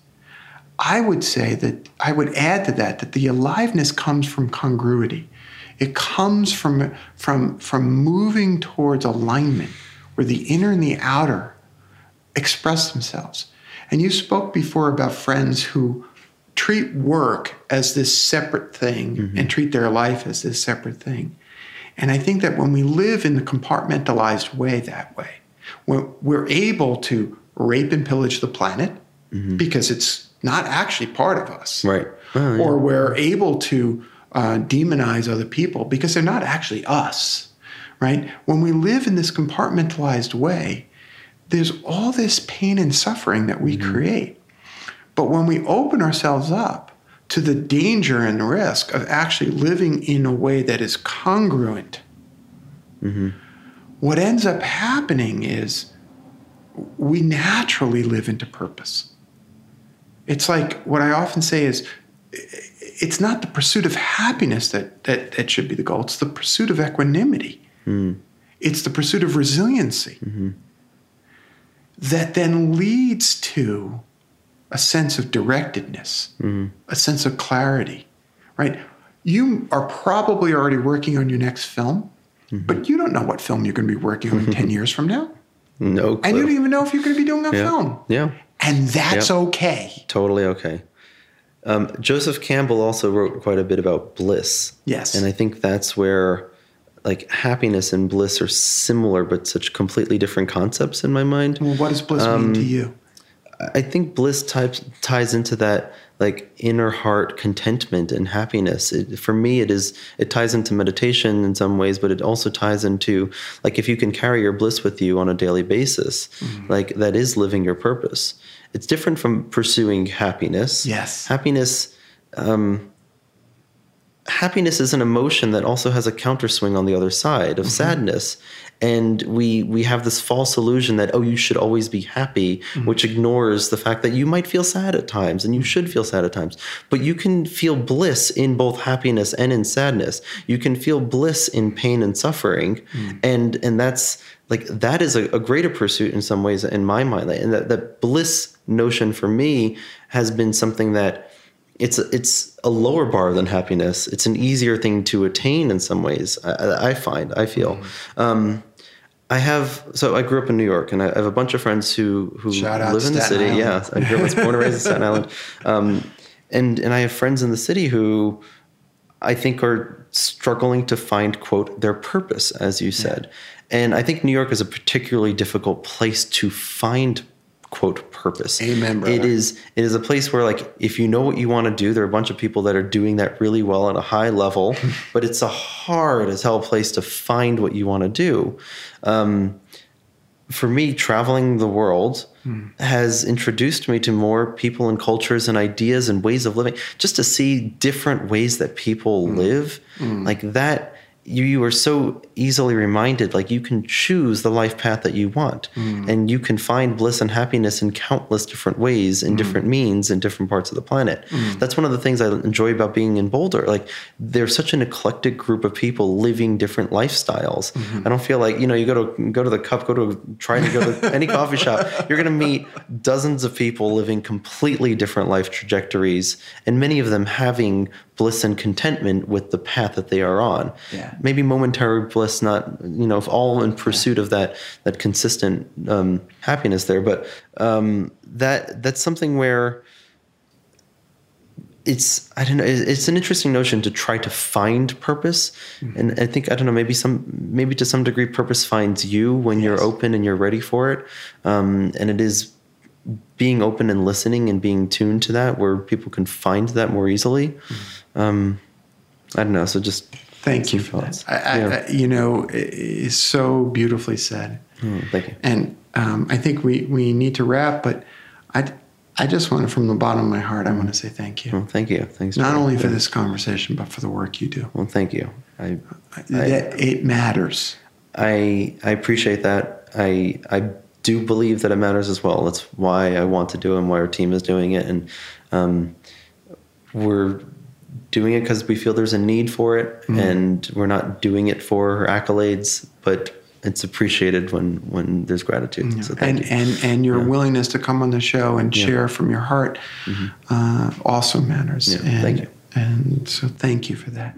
i would say that i would add to that that the aliveness comes from congruity it comes from from from moving towards alignment where the inner and the outer express themselves. And you spoke before about friends who treat work as this separate thing and treat their life as this separate thing. And I think that when we live in the compartmentalized way that way, when we're able to rape and pillage the planet because it's not actually part of us, Right. Oh, yeah. or we're able to uh, demonize other people because they're not actually us, right? When we live in this compartmentalized way, there's all this pain and suffering that we mm-hmm. create. But when we open ourselves up to the danger and risk of actually living in a way that is congruent, mm-hmm. what ends up happening is we naturally live into purpose. It's like what I often say is it's not the pursuit of happiness that, that, that should be the goal, it's the pursuit of equanimity. It's the pursuit of resiliency that then leads to a sense of directedness, a sense of clarity, right? You are probably already working on your next film, but you don't know what film you're going to be working on 10 years from now. No. Clue. And you don't even know if you're going to be doing a yeah. film. Yeah. And that's Yep. okay. Totally okay. Um, Joseph Campbell also wrote quite a bit about bliss. Yes. And I think that's where like happiness and bliss are similar, but such completely different concepts in my mind. Well, what does bliss mean to you? I think bliss types, ties into that like inner heart contentment and happiness. It, for me, it is it ties into meditation in some ways, but it also ties into like if you can carry your bliss with you on a daily basis, like that is living your purpose. It's different from pursuing happiness. Yes. happiness. Um, happiness is an emotion that also has a counterswing on the other side of mm-hmm. sadness. And we we have this false illusion that oh you should always be happy mm-hmm. which ignores the fact that you might feel sad at times and you mm-hmm. should feel sad at times. But you can feel bliss in both happiness and in sadness. You can feel bliss in pain and suffering. And and that's like that is a, a greater pursuit in some ways in my mind. And that, that bliss notion for me has been something that it's a, it's a lower bar than happiness. It's an easier thing to attain in some ways. I, I find, I feel. Mm-hmm. Um, I have so I grew up in New York, and I have a bunch of friends who who live in the city. Island. Yeah, I grew up, born and raised in Staten Island, um, and and I have friends in the city who I think are struggling to find quote their purpose, as you said, yeah. and I think New York is a particularly difficult place to find quote purpose. Amen. Brother. It is it is a place where like if you know what you want to do, there are a bunch of people that are doing that really well at a high level, but it's a hard as hell place to find what you want to do. Um, for me, traveling the world hmm. has introduced me to more people and cultures and ideas and ways of living. Just to see different ways that people hmm. live, hmm. like that you, you are so easily reminded like you can choose the life path that you want mm. and you can find bliss and happiness in countless different ways in mm. different means in different parts of the planet mm. that's one of the things i enjoy about being in boulder like there's such an eclectic group of people living different lifestyles mm-hmm. i don't feel like you know you go to go to the cup go to try to go to any coffee shop you're going to meet dozens of people living completely different life trajectories and many of them having bliss and contentment with the path that they are on. Yeah. Maybe momentary bliss, not you know, if all in pursuit yeah. of that that consistent um, happiness there. But um, that that's something where it's I don't know. It's an interesting notion to try to find purpose, mm-hmm. and I think I don't know. Maybe some maybe to some degree, purpose finds you when yes. you're open and you're ready for it. Um, and it is being open and listening and being tuned to that where people can find that more easily. Mm-hmm um, I don't know. So just thank you for that. I, yeah. I, you know, it's so beautifully said. Mm, thank you. And um, I think we we need to wrap, but I. I just want to, from the bottom of my heart, I want to say thank you. Well, thank you. Thanks. Not only for this conversation, but for the work you do. Well, thank you. I, I it matters. I I appreciate that. I I do believe that it matters as well. That's why I want to do it and why our team is doing it. And um, we're doing it because we feel there's a need for it, mm-hmm. and we're not doing it for accolades, but it's appreciated when when there's gratitude. Yeah. So and, you. and and your yeah. willingness to come on the show and yeah. share from your heart mm-hmm. uh, also matters. And, thank you. And so thank you for that.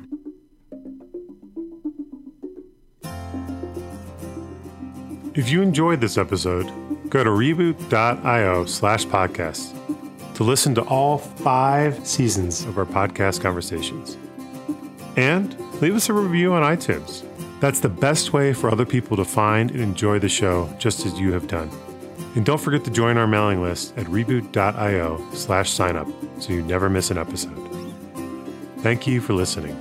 If you enjoyed this episode, go to reboot.io slash podcast to listen to all five seasons of our podcast conversations. And leave us a review on iTunes. That's the best way for other people to find and enjoy the show just as you have done. And don't forget to join our mailing list at reboot.io slash signup so you never miss an episode. Thank you for listening.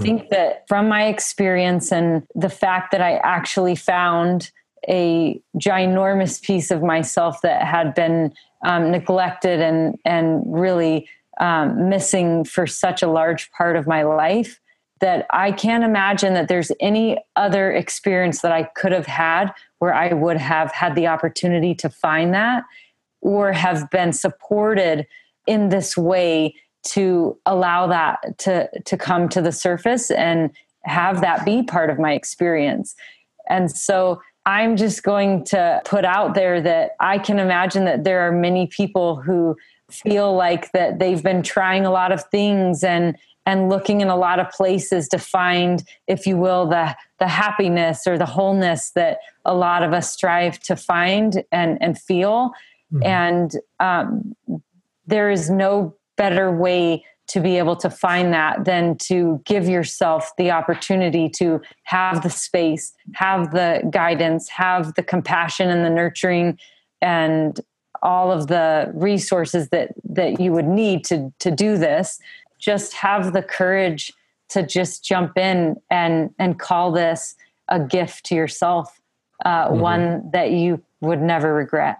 Think that from my experience and the fact that I actually found a ginormous piece of myself that had been um, neglected and and really um, missing for such a large part of my life that I can't imagine that there's any other experience that I could have had where I would have had the opportunity to find that or have been supported in this way to allow that to to come to the surface and have that be part of my experience and so i'm just going to put out there that i can imagine that there are many people who feel like that they've been trying a lot of things and and looking in a lot of places to find if you will the the happiness or the wholeness that a lot of us strive to find and and feel mm-hmm. and um, there is no better way to be able to find that than to give yourself the opportunity to have the space, have the guidance, have the compassion and the nurturing and all of the resources that that you would need to to do this. Just have the courage to just jump in and and call this a gift to yourself, uh, mm-hmm. one that you would never regret.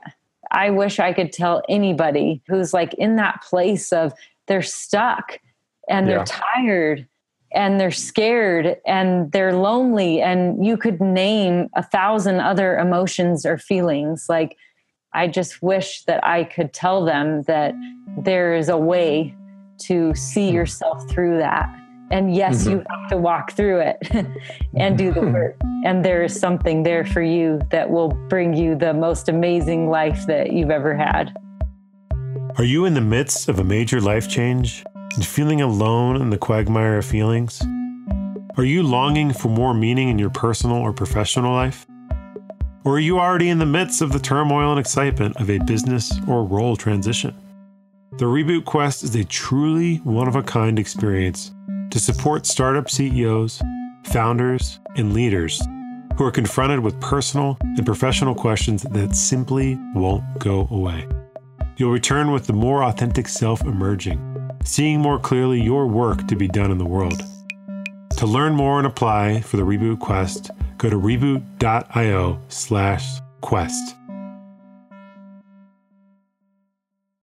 I wish I could tell anybody who's like in that place of they're stuck and they're tired and they're scared and they're lonely and you could name a thousand other emotions or feelings. Like i just wish that i could tell them that there is a way to see yourself through that and yes mm-hmm. you have to walk through it and do the work and there is something there for you that will bring you the most amazing life that you've ever had are you in the midst of a major life change and feeling alone in the quagmire of feelings? Are you longing for more meaning in your personal or professional life? Or are you already in the midst of the turmoil and excitement of a business or role transition? The Reboot Quest is a truly one of a kind experience to support startup CEOs, founders, and leaders who are confronted with personal and professional questions that simply won't go away. You'll return with the more authentic self emerging seeing more clearly your work to be done in the world. To learn more and apply for the Reboot Quest, go to reboot.io slash quest.